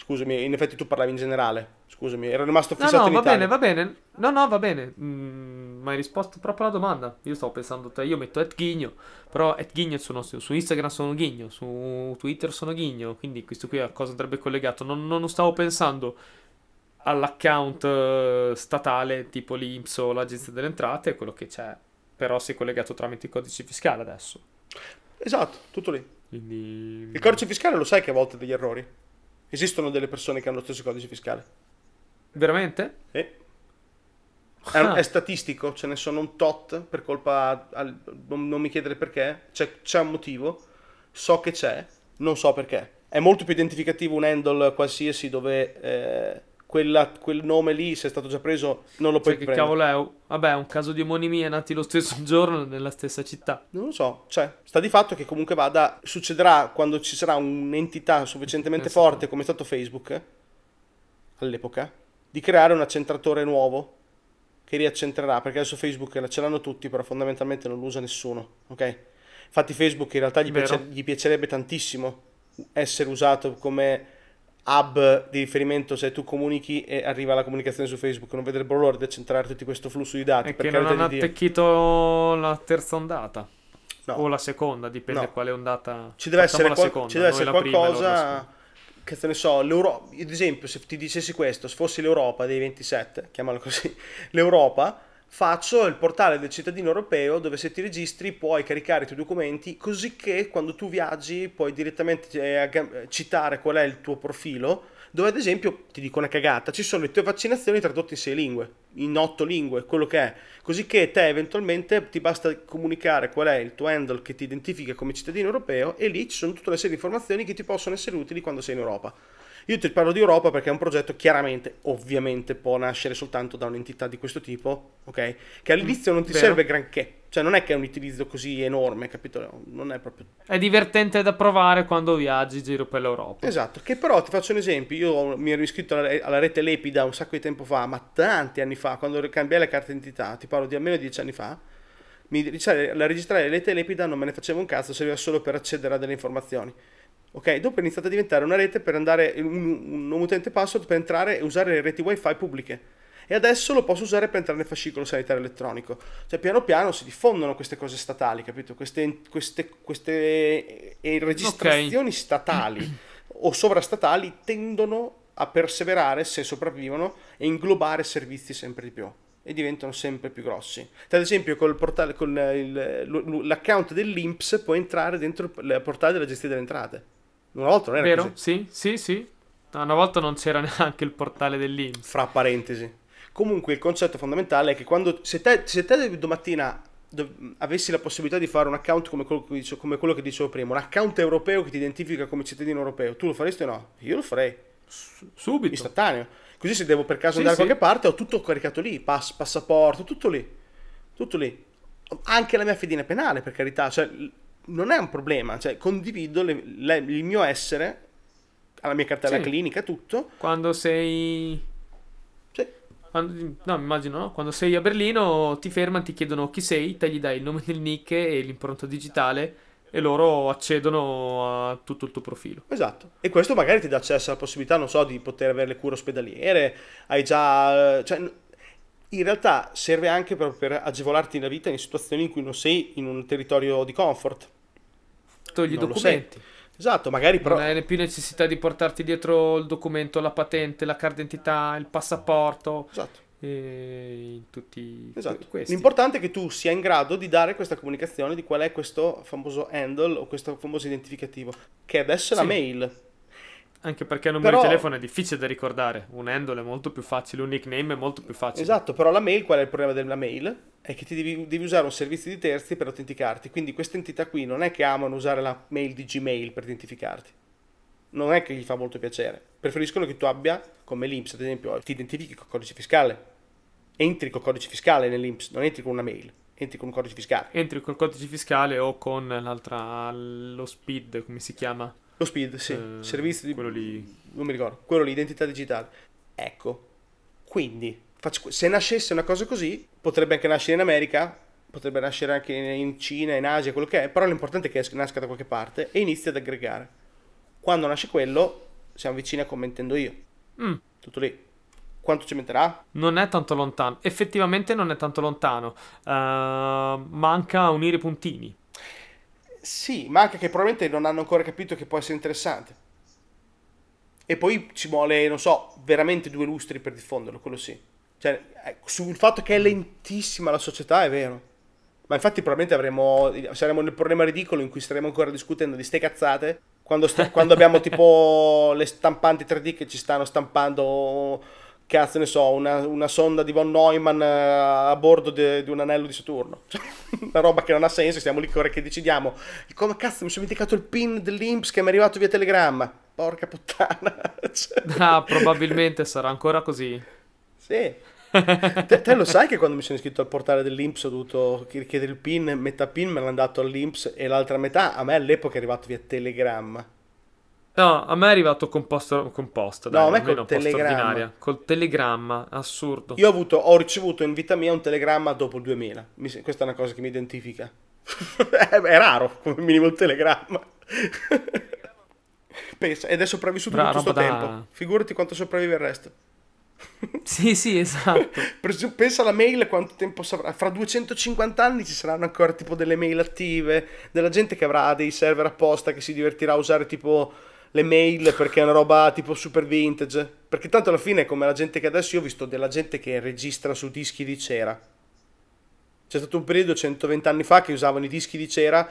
Scusami, in effetti tu parlavi in generale. Scusami, ero rimasto No, fissato no, in va Italia. bene, va bene. No, no, va bene. Mm, ma hai risposto proprio alla domanda. Io stavo pensando, te, io metto at Ghigno, però at Ghigno su Instagram sono Ghigno, su Twitter sono Ghigno, quindi questo qui a cosa andrebbe collegato? Non, non stavo pensando all'account eh, statale tipo l'Inps o l'Agenzia delle Entrate, quello che c'è, però si è collegato tramite il codice fiscale adesso. Esatto, tutto lì. Quindi... Il codice fiscale lo sai che a volte ha degli errori. Esistono delle persone che hanno lo stesso codice fiscale. Veramente? Sì. È, Ah. è statistico, ce ne sono un tot per colpa. al- non, non mi chiedere perché. C'è, c'è un motivo. So che c'è, non so perché. È molto più identificativo un handle qualsiasi dove eh, quella- quel nome lì, se è stato già preso, non lo puoi Cioè, che prendere. cavolo è? Vabbè, è un caso di omonimia nati lo stesso giorno nella stessa città. Non lo so, cioè, sta di fatto che comunque vada, succederà quando ci sarà un'entità sufficientemente Esatto. forte come è stato Facebook eh, all'epoca, di creare un accentratore nuovo che riaccentrerà, perché adesso Facebook ce l'hanno tutti, però fondamentalmente non lo usa nessuno, ok? Infatti Facebook in realtà gli, piace- gli piacerebbe tantissimo essere usato come hub di riferimento se tu comunichi e arriva la comunicazione su Facebook, non vedrebbero l'ora di accentrare tutto questo flusso di dati. Per che non hanno Dio. attecchito la terza ondata. No. O la seconda, dipende No. quale ondata. Ci deve Facciamo essere, qual- ci deve essere e qualcosa che te ne so, l'Europa, ad esempio se ti dicessi questo, se fossi l'Europa dei 27, chiamalo così, l'Europa, faccio il portale del cittadino europeo dove se ti registri puoi caricare i tuoi documenti così che quando tu viaggi puoi direttamente eh, citare qual è il tuo profilo dove ad esempio, ti dico una cagata, ci sono le tue vaccinazioni tradotte in sei lingue, in otto lingue, quello che è, così che te eventualmente ti basta comunicare qual è il tuo handle che ti identifica come cittadino europeo e lì ci sono tutta una serie di informazioni che ti possono essere utili quando sei in Europa. Io ti parlo di Europa perché è un progetto chiaramente, ovviamente, può nascere soltanto da un'entità di questo tipo, ok? Che all'inizio non ti Vero. serve granché, cioè non è che è un utilizzo così enorme, capito? Non è proprio È divertente da provare quando viaggi giro per l'Europa. Esatto, che però ti faccio un esempio, io mi ero iscritto alla, rete Lepida un sacco di tempo fa, ma tanti anni fa, quando cambiai la carta d'identità, ti parlo di almeno dieci anni fa, mi, cioè, la registrare la rete Lepida non me ne faceva un cazzo, serviva solo per accedere a delle informazioni. Ok, dopo è iniziata a diventare una rete per andare, un, un utente password per entrare e usare le reti wifi pubbliche. E adesso lo posso usare per entrare nel fascicolo sanitario elettronico. Cioè, piano piano si diffondono queste cose statali, capito? Queste, queste, queste eh, registrazioni statali o sovrastatali tendono a perseverare se sopravvivono e inglobare servizi sempre di più e diventano sempre più grossi. Ad esempio, col portale, con il- l'account dell'Inps può entrare dentro il portale della gestione delle entrate. Una volta non era Vero? così. Sì, sì, sì. Una volta non c'era neanche il portale dell'Inps. Fra parentesi. Comunque il concetto fondamentale è che quando se te, se te domattina dov- avessi la possibilità di fare un account come quello, che dice- come quello che dicevo prima, un account europeo che ti identifica come cittadino europeo, tu lo faresti o no? Io lo farei. Subito. istantaneo. Così se devo per caso Sì, andare da sì. qualche parte ho tutto caricato lì, pass, passaporto, tutto lì. Tutto lì. Anche la mia fedina penale, per carità, cioè non è un problema, cioè condivido le- le- il mio essere alla mia cartella Sì. clinica, tutto. Quando sei... Sì. quando- no, immagino, no? Quando sei a Berlino ti fermano, ti chiedono chi sei, te gli dai il nome del nick e l'impronta digitale e loro accedono a tutto il tuo profilo. Esatto. E questo magari ti dà accesso alla possibilità, non so, di poter avere le cure ospedaliere, hai già... Cioè, in realtà serve anche per, per agevolarti la vita in situazioni in cui non sei in un territorio di comfort. Togli i Non lo documenti. Esatto, magari però... Non hai più necessità di portarti dietro il documento, la patente, la carta d'identità, il passaporto Esatto. e tutti Esatto. questi. L'importante è che tu sia in grado di dare questa comunicazione di qual è questo famoso handle o questo famoso identificativo, che adesso è la Sì. mail. Anche perché il numero Però- di telefono è difficile da ricordare. Un handle è molto più facile, un nickname è molto più facile. Esatto, però la mail, qual è il problema della mail? È che ti devi, devi usare un servizio di terzi per autenticarti. Quindi queste entità qui non è che amano usare la mail di Gmail per identificarti. Non è che gli fa molto piacere. Preferiscono che tu abbia, come l'Inps ad esempio, ti identifichi col codice fiscale. Entri col codice fiscale nell'Inps, non entri con una mail, entri con un codice fiscale. Entri col codice fiscale o con l'altra, lo speed, come si chiama? Lo SPID, sì, Eh, servizio di... quello lì. Non mi ricordo, quello lì, identità digitale. Ecco, quindi, faccio- se nascesse una cosa così, potrebbe anche nascere in America, potrebbe nascere anche in Cina, in Asia, quello che è, però l'importante è che nasca da qualche parte e inizi ad aggregare. Quando nasce quello, siamo vicini a come intendo io. Mm, Tutto lì. Quanto ci metterà? non è tanto lontano. Effettivamente non è tanto lontano. Uh, manca unire i puntini. Sì, ma anche che probabilmente non hanno ancora capito che può essere interessante. E poi ci vuole, non so, veramente due lustri per diffonderlo, quello sì. Cioè, eh, sul fatto che è lentissima la società è vero. Ma infatti probabilmente avremo, saremo nel problema ridicolo in cui staremo ancora discutendo di ste cazzate quando, sta- quando abbiamo tipo le stampanti 3D che ci stanno stampando, cazzo ne so, una, una sonda di von Neumann eh, a bordo di un anello di Saturno. Cioè, una roba che non ha senso, stiamo lì che decidiamo. Come cazzo mi sono dimenticato il pin dell'Inps che mi è arrivato via telegramma. Porca puttana. Cioè, Ah, probabilmente sarà ancora così. sì. Te, te lo sai che quando mi sono iscritto al portale dell'Inps ho dovuto richiedere il PIN, metà PIN me l'hanno dato all'Inps e l'altra metà a me all'epoca è arrivato via telegramma. No, a me è arrivato composto, composto dai, No, a me col telegramma. Col telegramma, assurdo. Io ho, avuto, ho ricevuto in vita mia un telegramma dopo il 2000. Mi questa è una cosa che mi identifica. è, è raro, come minimo il telegramma. Pensa, ed è sopravvissuto Bra- tutto questo da- tempo. Figurati quanto sopravvive il resto. Sì, sì, esatto. Pensa alla mail quanto tempo saprà. Fra 250 anni ci saranno ancora tipo delle mail attive, della gente che avrà dei server apposta che si divertirà a usare tipo le mail perché è una roba tipo super vintage. Perché tanto alla fine come la gente che adesso io ho visto della gente che registra su dischi di cera. C'è stato un periodo 120 anni fa che usavano i dischi di cera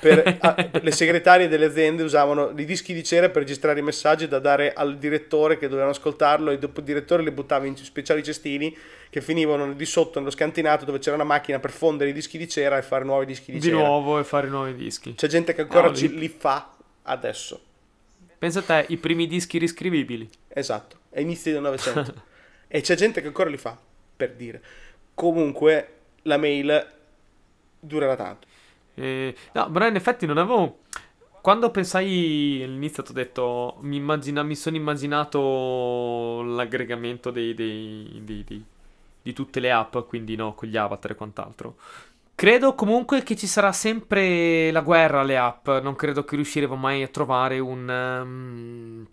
per a- le segretarie delle aziende usavano i dischi di cera per registrare i messaggi da dare al direttore che dovevano ascoltarlo e dopo il direttore li buttava in speciali cestini che finivano di sotto nello scantinato dove c'era una macchina per fondere i dischi di cera e fare nuovi dischi di, Di cera. nuovo e fare nuovi dischi. C'è gente che ancora No, li- li fa adesso. Pensa a te, i primi dischi riscrivibili. Esatto, è inizi del Novecento. e c'è gente che ancora li fa, per dire. Comunque la mail durerà tanto. Eh, no, però in effetti non avevo. Quando pensai all'inizio, ti ho detto, mi, immagina- mi sono immaginato l'aggregamento dei, dei- dei- dei- di tutte le app, quindi no, con gli avatar e quant'altro. Credo comunque che ci sarà sempre la guerra alle app. Non credo che riusciremo mai a trovare un. ehm,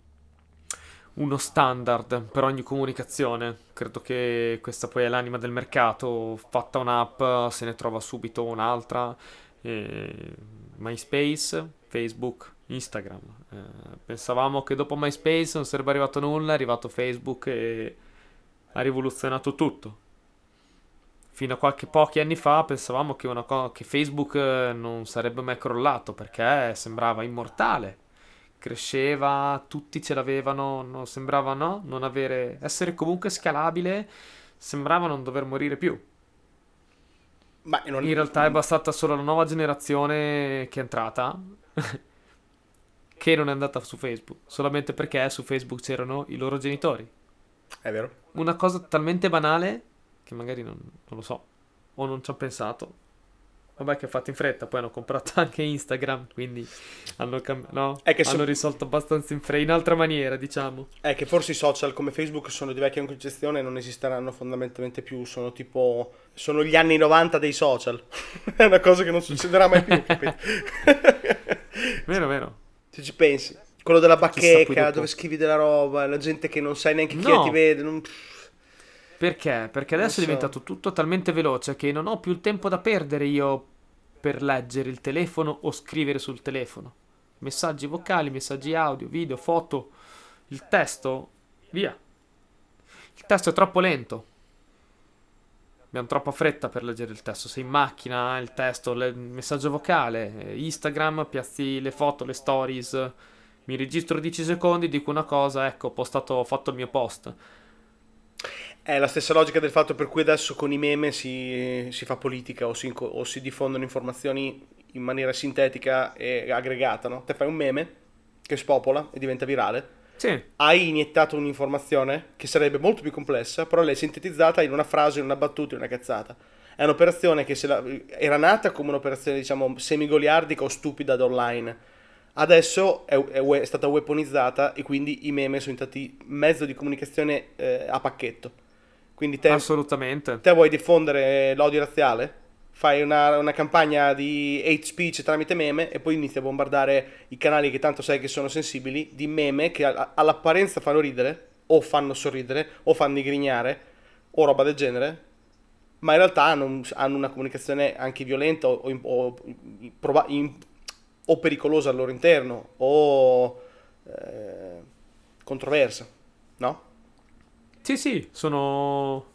uno standard per ogni comunicazione. Credo che questa poi è l'anima del mercato. Fatta un'app, se ne trova subito un'altra. Eh, MySpace, Facebook, Instagram. Eh, pensavamo che dopo MySpace non sarebbe arrivato nulla, è arrivato Facebook e ha rivoluzionato tutto. Fino a qualche pochi anni fa pensavamo che, una co- che Facebook eh, non sarebbe mai crollato perché sembrava immortale. Cresceva, tutti ce l'avevano, non sembrava no, non avere, essere comunque scalabile, sembrava non dover morire più. Ma non- In realtà è bastata solo la nuova generazione che è entrata, che non è andata su Facebook, solamente perché su Facebook c'erano i loro genitori. È vero. Una cosa talmente banale che magari non, non lo so, o non ci ho pensato. Vabbè che ho fatto in fretta, poi hanno comprato anche Instagram, quindi hanno, cam- no? È che so- hanno risolto abbastanza in fretta, in altra maniera, diciamo. È che forse i social come Facebook sono di vecchia concezione e non esisteranno fondamentalmente più, sono tipo sono gli anni 90 dei social. è una cosa che non succederà mai più, capito? Vero, vero. Se ci pensi. Quello della bacheca, dove scrivi della roba, la gente che non sai neanche chi No. è ti vede, non- Perché? Perché adesso è so. diventato tutto talmente veloce che non ho più il tempo da perdere io per leggere il telefono o scrivere sul telefono. Messaggi vocali, messaggi audio, video, foto, il testo, via. Il testo è troppo lento. Abbiamo troppa fretta per leggere il testo. Sei in macchina, il testo, il messaggio vocale, eh, Instagram, piazzi le foto, le stories. Mi registro 10 secondi, dico una cosa, ecco, ho postato, ho fatto il mio post. È la stessa logica del fatto per cui adesso con i meme si, si fa politica o si, o si diffondono informazioni in maniera sintetica e aggregata, no? Te fai un meme che spopola e diventa virale, Sì, hai iniettato un'informazione che sarebbe molto più complessa, però l'hai sintetizzata in una frase, in una battuta, in una cazzata. È un'operazione che la- era nata come un'operazione, diciamo, semigoliardica o stupida da online. Adesso è, è è stata weaponizzata e quindi i meme sono diventati mezzo di comunicazione eh, a pacchetto. Quindi te, assolutamente. te vuoi diffondere l'odio razziale? Fai una, una campagna di hate speech tramite meme e poi inizi a bombardare i canali che tanto sai che sono sensibili di meme che all'apparenza fanno ridere, o fanno sorridere, o fanno digrignare, o roba del genere, ma in realtà hanno, hanno una comunicazione anche violenta o, o- o- o pericolosa al loro interno, o eh, controversa, no? Sì, sì, sono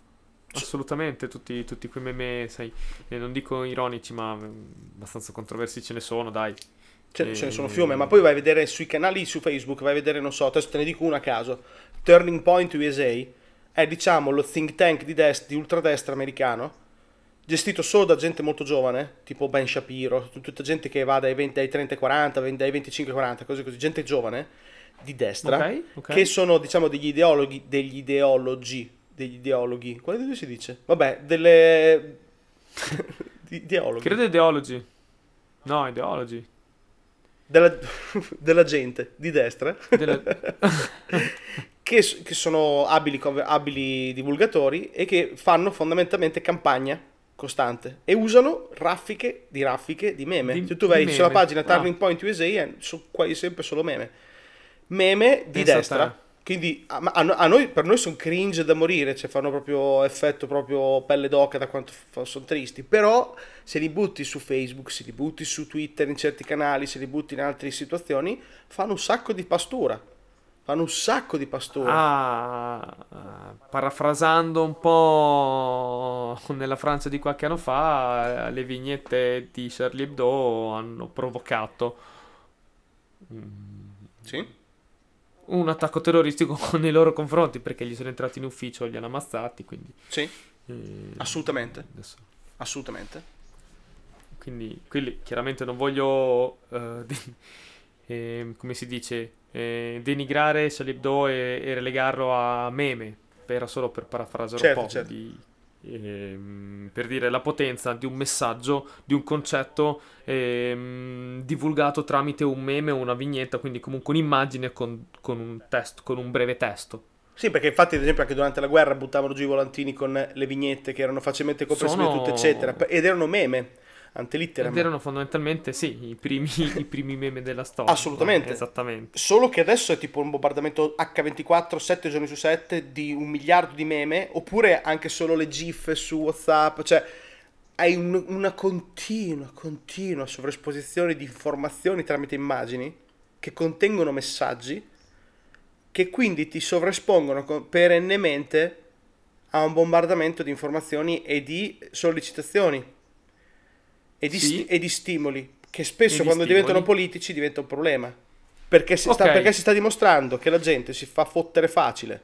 assolutamente tutti, tutti quei meme, sai, eh, non dico ironici, ma mm, abbastanza controversi ce ne sono, dai. Ce, Eh, ce ne sono fiume, ma poi vai a vedere sui canali su Facebook, vai a vedere, non so, adesso te ne dico una a caso, Turning Point USA, è diciamo lo think tank di, dest- di ultradestra americano, gestito solo da gente molto giovane, tipo Ben Shapiro, tut- tutta gente che va dai, 20, dai 30 ai 40, ven- dai 25 ai 40, cose così, gente giovane, di destra, Ok, ok. che sono diciamo degli ideologhi, degli ideologi, degli ideologhi, quale dei due si dice? Vabbè, delle... di- ideologhi. Credo ideology. No, ideology. della, della gente di destra Della- che, che sono abili, abili divulgatori e che fanno fondamentalmente campagna costante e usano raffiche di raffiche di meme. Di- Se tu vai di sulla pagina Ah. Turning Point USA è su- quasi sempre solo meme. Meme di Pensa a destra. Quindi a, a no- a noi, per noi sono cringe da morire, cioè fanno proprio effetto proprio pelle d'oca da quanto f- sono tristi. Però se li butti su Facebook, se li butti su Twitter in certi canali, se li butti in altre situazioni, fanno un sacco di pastura. Fanno un sacco di pastori. Ah, parafrasando un po' nella Francia di qualche anno fa, le vignette di Charlie Hebdo hanno provocato Sì? Un attacco terroristico nei loro confronti perché gli sono entrati in ufficio, li hanno ammazzati, quindi... Sì, eh, assolutamente. adesso- Assolutamente. Quindi, quindi chiaramente non voglio, eh, de- ehm, come si dice, eh, denigrare Charlie Hebdo e, e relegarlo a meme, era solo per parafrasare Certo, un po', certo. di- ehm, per dire la potenza di un messaggio, di un concetto ehm, divulgato tramite un meme o una vignetta, quindi comunque un'immagine con, con un testo, con un breve testo. Sì, perché infatti, ad esempio, anche durante la guerra buttavano giù i volantini con le vignette che erano facilmente comprensibili Sono- tutte, eccetera. Ed erano meme, antelitteram. Ed erano fondamentalmente, sì, i primi, i primi meme della storia. Assolutamente. Esattamente. Solo che adesso è tipo un bombardamento H24, 7 giorni su 7, di un miliardo di meme, oppure anche solo le GIF su WhatsApp, cioè hai un- una continua, continua sovraesposizione di informazioni tramite immagini che contengono messaggi che quindi ti sovraespongono perennemente a un bombardamento di informazioni e di sollecitazioni e di, Sì. sti- e di stimoli che spesso quando stimoli. diventano politici diventa un problema. Perché si, sta, Ok. perché si sta dimostrando che la gente si fa fottere facile.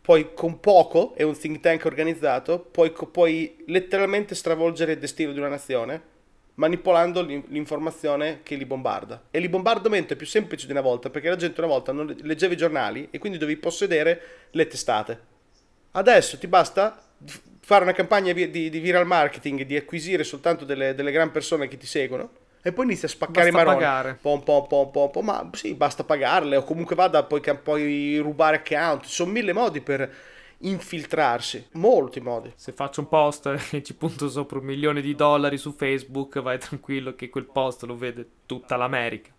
Poi con poco e un think tank organizzato puoi, puoi letteralmente stravolgere il destino di una nazione manipolando l'in- l'informazione che li bombarda. E il bombardamento è più semplice di una volta perché la gente una volta non le- leggeva i giornali e quindi dovevi possedere le testate. Adesso ti basta fare una campagna di, di viral marketing, di acquisire soltanto delle, delle gran persone che ti seguono e poi inizi a spaccare Basta i maroni. pagare. Pom, pom, pom, pom, pom. Ma sì, basta pagarle o comunque vada poi, puoi rubare account. Ci sono mille modi per infiltrarsi, molti modi. Se faccio un post e ci punto sopra un milione di dollari su Facebook, vai tranquillo che quel post lo vede tutta l'America.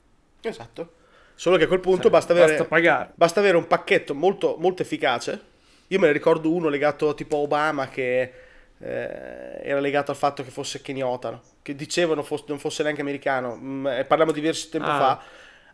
Esatto. Solo che a quel punto Cioè, basta, avere, basta pagare. basta avere un pacchetto molto, molto efficace. Io me ne ricordo uno legato tipo a Obama che eh, era legato al fatto che fosse keniota, che dicevano fos- non fosse neanche americano. Mm, parliamo diverso tempo Ah. fa.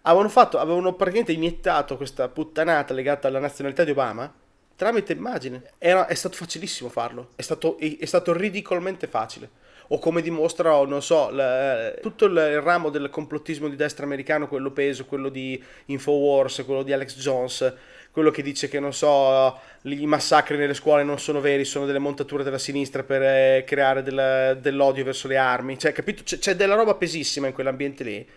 Avevano, fatto, avevano praticamente iniettato questa puttanata legata alla nazionalità di Obama tramite immagine. Era- è stato facilissimo farlo, è stato, è- è stato ridicolmente facile. O come dimostra, non so, la- tutto il ramo del complottismo di destra americano, quello peso, quello di Infowars, quello di Alex Jones, quello che dice che, non so, i massacri nelle scuole non sono veri, sono delle montature della sinistra per eh, creare del- dell'odio verso le armi. Cioè, capito? C'è, c'è della roba pesissima in quell'ambiente lì,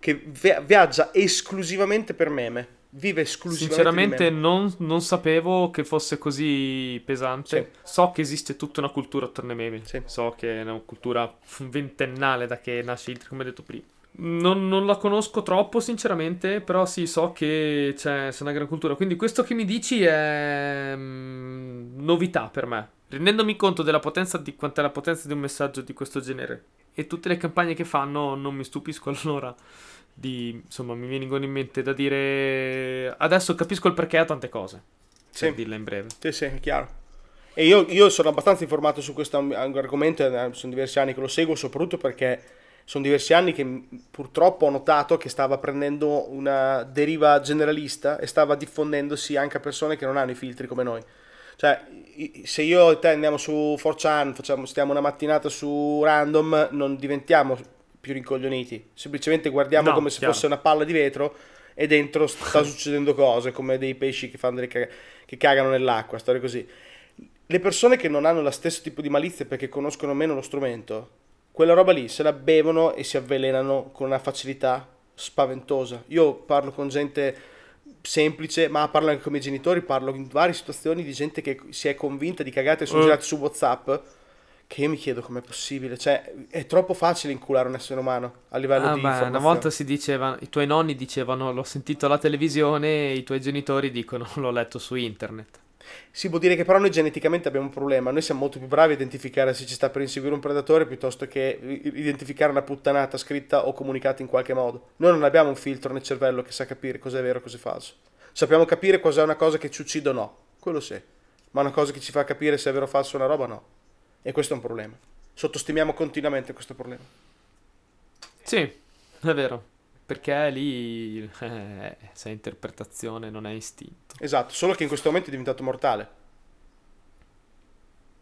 che vi- viaggia esclusivamente per meme. Vive esclusivamente Sinceramente non, non sapevo che fosse così pesante. Sì. So che esiste tutta una cultura attorno ai meme. Sì. So che è una cultura ventennale da che nasce il come detto prima. Non, non la conosco troppo, sinceramente, però sì, so che c'è, c'è una gran cultura. Quindi questo che mi dici è mm, novità per me. Rendendomi conto della potenza di quant'è la potenza di un messaggio di questo genere e tutte le campagne che fanno, non mi stupisco allora di, insomma, mi vengono in mente da dire adesso capisco il perché a tante cose. Sì. Per dirla in breve. Sì, sì, è chiaro. E io, io sono abbastanza informato su questo argomento, eh, sono diversi anni che lo seguo, soprattutto perché sono diversi anni che mh, purtroppo ho notato che stava prendendo una deriva generalista e stava diffondendosi anche a persone che non hanno i filtri come noi. Cioè, se io e te andiamo su 4chan, facciamo, stiamo una mattinata su random, non diventiamo più rincoglioniti, semplicemente guardiamo No, come se chiaro. fosse una palla di vetro e dentro sta succedendo cose, come dei pesci che, fanno delle cag- che cagano nell'acqua, storie così. Le persone che non hanno lo stesso tipo di malizia perché conoscono meno lo strumento, quella roba lì se la bevono e si avvelenano con una facilità spaventosa. Io parlo con gente semplice, ma parlo anche con i miei genitori, parlo in varie situazioni di gente che si è convinta di cagate e sono Eh. girate su WhatsApp. Che io mi chiedo com'è possibile, cioè è troppo facile inculare un essere umano a livello Ah, di beh, una volta si diceva, i tuoi nonni dicevano l'ho sentito alla televisione e i tuoi genitori dicono l'ho letto su internet. Si può dire che però noi geneticamente abbiamo un problema, noi siamo molto più bravi a identificare se ci sta per inseguire un predatore piuttosto che identificare una puttanata scritta o comunicata in qualche modo. Noi non abbiamo un filtro nel cervello che sa capire cosa è vero e cosa è falso. Sappiamo capire cos'è una cosa che ci uccide o no, quello sì, ma una cosa che ci fa capire se è vero o falso una roba no. E questo è un problema. Sottostimiamo continuamente questo problema. Sì, è vero. Perché lì eh, se è interpretazione non è istinto. Esatto, solo che in questo momento è diventato mortale.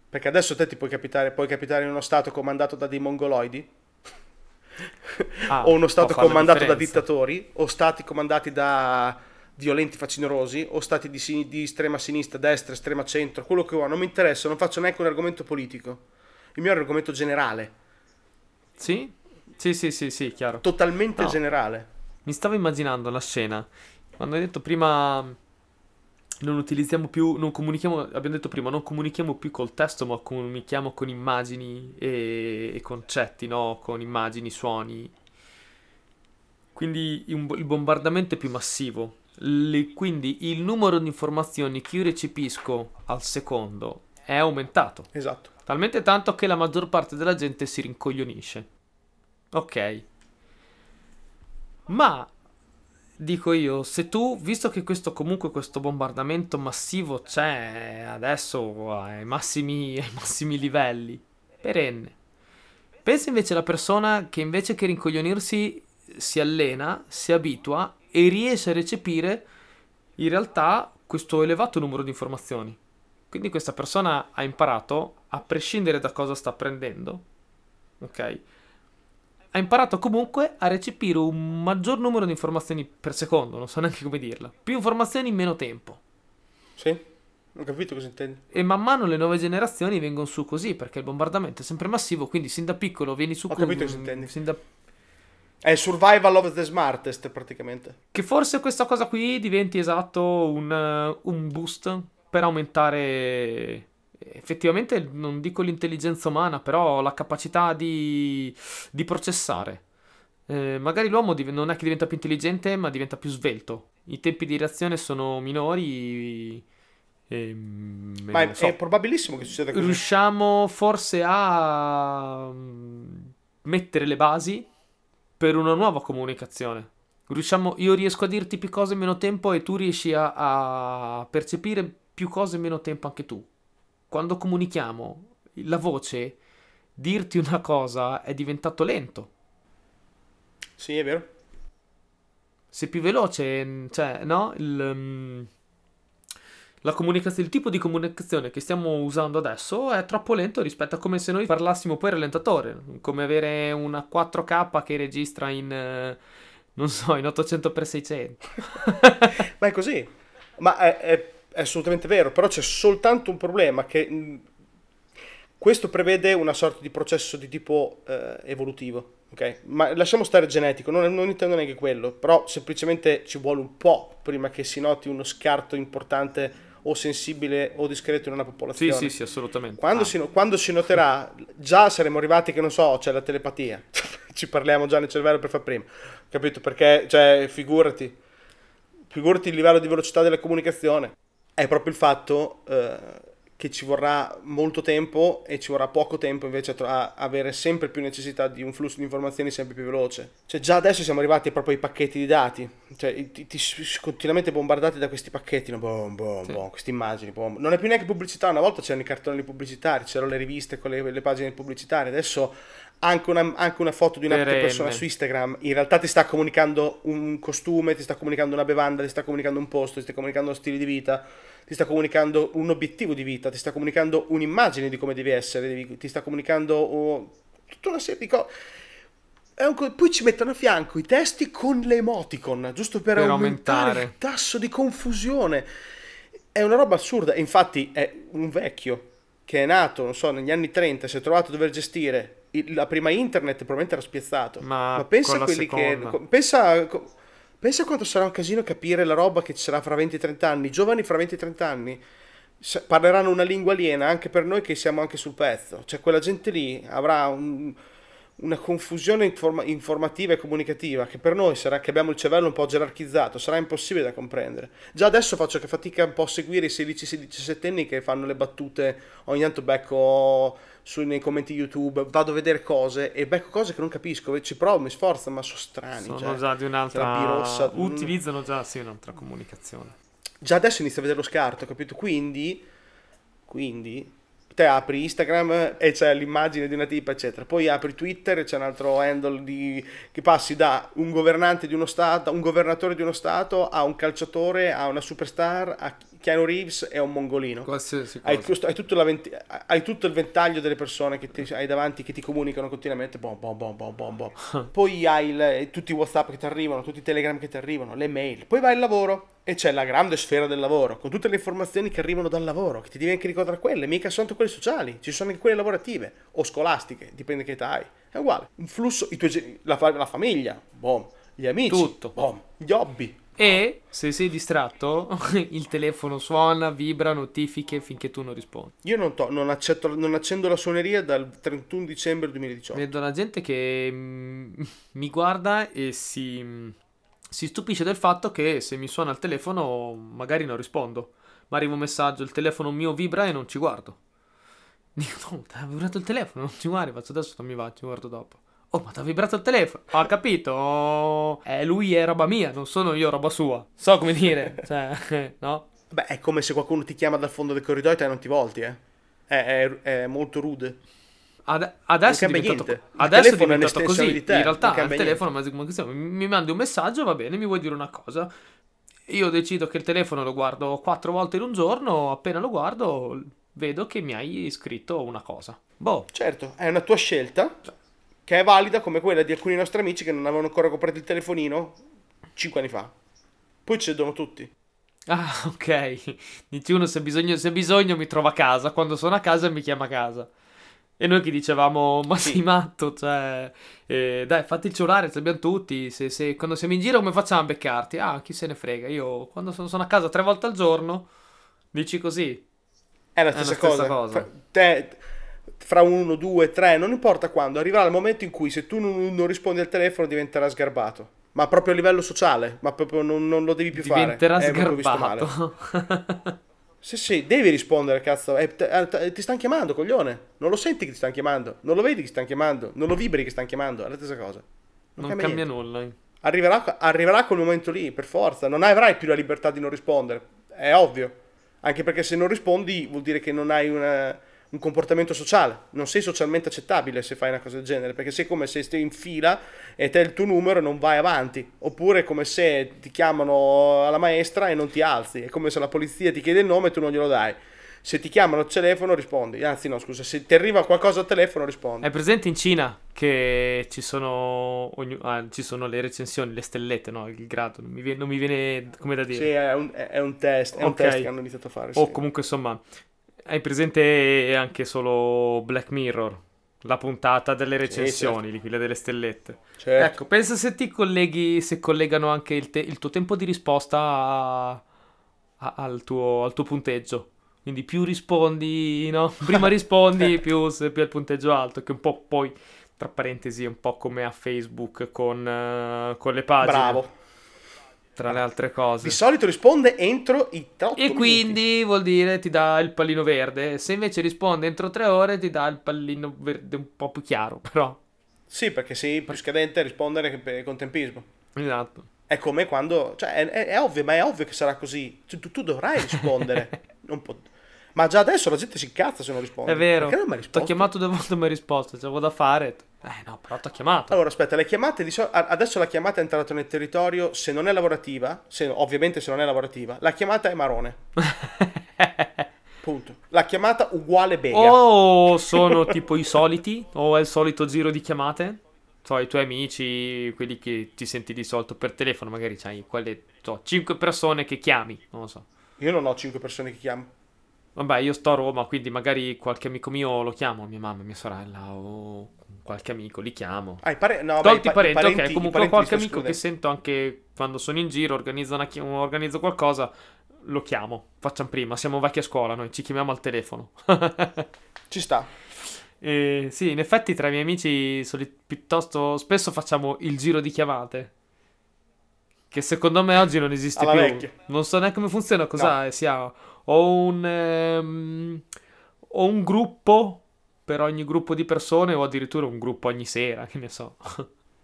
Perché adesso te ti puoi capitare, puoi capitare in uno stato comandato da dei mongoloidi, Ah, o uno stato comandato da dittatori, o stati comandati da violenti facinorosi, o stati di, sin- di estrema sinistra, destra, estrema centro, quello che vuoi, non mi interessa, non faccio neanche un argomento politico. Il mio è un argomento generale, Sì? Sì, sì, sì, sì, chiaro. totalmente No. generale. Mi stavo immaginando la scena. Quando hai detto prima non utilizziamo più, non comunichiamo, abbiamo detto prima, non comunichiamo più col testo, ma comunichiamo con immagini e, e concetti, no? Con immagini, suoni. Quindi un- il bombardamento è più massivo. Le- quindi il numero di informazioni che io recepisco al secondo è aumentato. Esatto. Talmente tanto che la maggior parte della gente si rincoglionisce. Ok. Ma dico io, se tu, visto che questo comunque questo bombardamento massivo c'è adesso ai massimi, ai massimi livelli, perenne. Pensa invece alla persona che invece che rincoglionirsi si allena, si abitua e riesce a recepire in realtà questo elevato numero di informazioni. Quindi questa persona ha imparato, a prescindere da cosa sta apprendendo, ok? Ha imparato comunque a recepire un maggior numero di informazioni per secondo, non so neanche come dirla. Più informazioni in meno tempo. Sì? Ho capito cosa intendi. E man mano le nuove generazioni vengono su così, perché il bombardamento è sempre massivo, quindi sin da piccolo vieni su Ho con- capito cosa intendi. sin da- È il survival of the smartest, praticamente. Che forse questa cosa qui diventi esatto un, eh, un boost per aumentare effettivamente, non dico l'intelligenza umana, però la capacità di, di processare. Eh, magari l'uomo div- non è che diventa più intelligente, ma diventa più svelto. I tempi di reazione sono minori. E, mm, Ma è, so. è probabilissimo che succeda così. riusciamo forse a mm, mettere le basi per una nuova comunicazione. Riusciamo, io riesco a dirti più cose in meno tempo e tu riesci a, a percepire più cose in meno tempo anche tu. Quando comunichiamo, la voce, dirti una cosa è diventato lento. Sì, è vero. Se più veloce, cioè, no? Il, mm, la comunicazione, il tipo di comunicazione che stiamo usando adesso è troppo lento rispetto a come se noi parlassimo poi rallentatore, come avere una 4K che registra in, non so, in 800x600. Ma è così. Ma è, è- è assolutamente vero. Però c'è soltanto un problema che mh, questo prevede una sorta di processo di tipo eh, evolutivo. Ok? Ma lasciamo stare genetico, non, non intendo neanche quello. Però semplicemente ci vuole un po' prima che si noti uno scarto importante o sensibile o discreto in una Sì, popolazione. sì, sì, assolutamente. Quando, Ah, si, quando si noterà, già saremo arrivati che non so, c'è la telepatia. Ci parliamo già nel cervello per far prima. Capito? Perché, cioè, figurati. Figurati il livello di velocità della comunicazione. È proprio il fatto eh, che ci vorrà molto tempo e ci vorrà poco tempo invece a, avere sempre più necessità di un flusso di informazioni sempre più veloce. Cioè, già adesso siamo arrivati proprio ai pacchetti di dati. Cioè, ti, ti- continuamente bombardati da questi pacchetti, no? Boom, boom, Sì. boom, queste immagini. boom. Non è più neanche pubblicità. Una volta c'erano i cartoni pubblicitari, c'erano le riviste con le, le pagine pubblicitarie. Adesso anche una, anche una foto di una Perenne. persona su Instagram in realtà ti sta comunicando un costume, ti sta comunicando una bevanda, ti sta comunicando un posto, ti sta comunicando uno stile di vita, ti sta comunicando un obiettivo di vita, ti sta comunicando un'immagine di come devi essere, ti sta comunicando oh, tutta una serie di cose. Co- poi ci mettono a fianco i testi con le emoticon, giusto per, Per aumentare, aumentare. il tasso di confusione. È una roba assurda. Infatti è un vecchio che è nato, non so, negli anni 30, si è trovato a dover gestire il- la prima internet, probabilmente era spiazzato. Ma Ma pensa a quelli che... seconda. co- Pensa, pensa quanto sarà un casino capire la roba che ci sarà fra 20 e 30 anni. I giovani fra 20 e 30 anni parleranno una lingua aliena anche per noi che siamo anche sul pezzo. Cioè quella gente lì avrà un- una confusione informa- informativa e comunicativa che per noi sarà che abbiamo il cervello un po' gerarchizzato, sarà impossibile da comprendere. Già adesso faccio che fatica un po' a seguire i 16-17 anni che fanno le battute, ogni tanto becco su, nei commenti YouTube, vado a vedere cose e becco cose che non capisco, ci provo, mi sforzo, ma sono strani. sono cioè. già di un'altra... birossa- Utilizzano già, sì, un'altra comunicazione. già adesso inizio a vedere lo scarto, capito? Quindi, quindi te apri Instagram e c'è l'immagine di una tipa, eccetera. Poi apri Twitter e c'è un altro handle di, che passi da un governante di uno stato, un governatore di uno stato, a un calciatore, a una superstar, a Keanu Reeves a un mongolino. Qualsiasi cosa. Hai, questo- hai tutto venti- hai tutto il ventaglio delle persone che ti, hai davanti che ti comunicano continuamente. Bom, bom, bom, bom, bom, bom. Poi hai il- tutti i WhatsApp che ti arrivano, tutti i Telegram che ti arrivano, le mail. Poi vai al lavoro e c'è la grande sfera del lavoro con tutte le informazioni che arrivano dal lavoro, che ti devi anche ricordare quelle. Mica soltanto quelle sociali, ci sono anche quelle lavorative o scolastiche, dipende che età hai. È uguale. Un flusso, i tuoi la, la famiglia, bom. Gli amici, Tutto. bom. Gli hobby. E se sei distratto, il telefono suona, vibra, notifiche finché tu non rispondi. Io non, to- non accetto- non accendo la suoneria dal 31 dicembre 2018. Vedo la gente che mm, mi guarda e si, mm, si stupisce del fatto che se mi suona il telefono magari non rispondo. Ma arriva un messaggio, il telefono mio vibra e non ci guardo. Dico, no, ha vibrato il telefono, non ci guardi, faccio adesso non mi va, ci guardo dopo. Oh, ma ti ha vibrato il telefono? Ho capito. Eh, lui è roba mia, non sono io roba sua. So come dire, cioè, no? Beh, è come se qualcuno ti chiama dal fondo del corridoio e te non ti volti, eh. È, è- è molto rude. Ad- adesso è diventato, niente. Il adesso è telefono è diventato un'estensione così. di te, In realtà il telefono chiama? mi mi mandi un messaggio, va bene, mi vuoi dire una cosa. Io decido che il telefono lo guardo quattro volte in un giorno, appena lo guardo vedo che mi hai scritto una cosa. Boh, Certo, è una tua scelta che è valida come quella di alcuni nostri amici che non avevano ancora comprato il telefonino 5 anni fa. Poi cedono tutti. ah ok, dici uno se bisogno, se bisogno mi trova a casa, quando sono a casa mi chiama a casa. E noi che dicevamo, ma sei matto, cioè, eh, dai, fatti il cellulare, ce l'abbiamo tutti, se, se- quando siamo in giro come facciamo a beccarti? Ah, chi se ne frega, io quando sono, sono a casa tre volte al giorno, dici così. È la È la stessa, stessa cosa. cosa. Te- fra uno, due, tre, non importa quando, arriverà il momento in cui se tu non, non rispondi al telefono diventerà sgarbato. Ma proprio a livello sociale, ma proprio non, non lo devi più Diventerà fare. Visto male. sgarbato. Sì, sì, devi rispondere, cazzo. Eh, te- eh, te- ti stanno chiamando, coglione. Non lo senti che ti stanno chiamando. Non lo vedi che ti stanno chiamando. Non lo vibri che stanno chiamando. È la stessa cosa. non cambia cambia niente. nulla. eh. Arriverà, arriverà quel momento lì, per forza. Non avrai più la libertà di non rispondere. È ovvio. Anche perché se non rispondi vuol dire che non hai una- un comportamento sociale. Non sei socialmente accettabile se fai una cosa del genere. Perché sei come se stai in fila e te il tuo numero non vai avanti. Oppure è come se ti chiamano alla maestra e non ti alzi. È come se la polizia ti chiede il nome e tu non glielo dai. Se ti chiamano al telefono rispondi. Anzi no, scusa, se ti arriva qualcosa al telefono rispondi. È presente in Cina che ci sono, ogni- ah, ci sono le recensioni, le stellette, no? Il grado, non mi viene, non mi viene come da dire. Sì, è un, è un test. È un Ok. test che hanno iniziato a fare. O sì. comunque insomma, hai presente anche solo Black Mirror, la puntata delle recensioni, di quelle delle stellette. Certo. Ecco, pensa se ti colleghi, se collegano anche il, te- il tuo tempo di risposta a- a- al, tuo, al tuo punteggio. Quindi più rispondi, no? Prima rispondi, più, se- più è il punteggio alto, che un po' poi, tra parentesi, è un po' come a Facebook con, eh, con le pagine. Bravo. Tra le altre cose. Di solito risponde entro i 8 E quindi vuol dire ti dà il pallino verde. Se invece risponde entro tre ore, ti dà il pallino verde un po' più chiaro, però. Sì, perché sei più scadente a rispondere con tempismo. Esatto. È come quando... Cioè, è, è- è ovvio, ma è ovvio che sarà così. Cioè, tu, tu dovrai rispondere. Non po- Ma già adesso la gente si incazza se non risponde. È vero. Perché non mi hai Ti ho risposto? chiamato due volte e mi hai risposto. C'avevo da fare. Eh no, però ti ho chiamato. Allora, aspetta, le chiamate di a- adesso la chiamata è entrata nel territorio, se non è lavorativa, se- ovviamente se non è lavorativa, la chiamata è marone. Punto. La chiamata uguale bega. o sono tipo i soliti, o è il solito giro di chiamate. So, i tuoi amici, quelli che ti senti di solito per telefono, magari c'hai quelle, so, 5 persone che chiami, non lo so. Io non ho 5 persone che chiamo. Vabbè, io sto a Roma, quindi magari qualche amico mio lo chiamo, mia mamma, mia sorella o qualche amico, li chiamo. Ah, i pare- no, Tolti i i pa- i parenti, ok, comunque qualche amico che escludendo. sento anche quando sono in giro, organizzo, una chi- organizzo qualcosa, lo chiamo, facciamo prima, siamo vecchi a scuola, noi ci chiamiamo al telefono. Ci sta. E sì, in effetti tra i miei amici soli- piuttosto spesso facciamo il giro di chiamate. Che secondo me oggi non esiste Alla più. vecchia. Non so neanche come funziona, cosa sia o un ehm, o un gruppo per ogni gruppo di persone o addirittura un gruppo ogni sera, che ne so.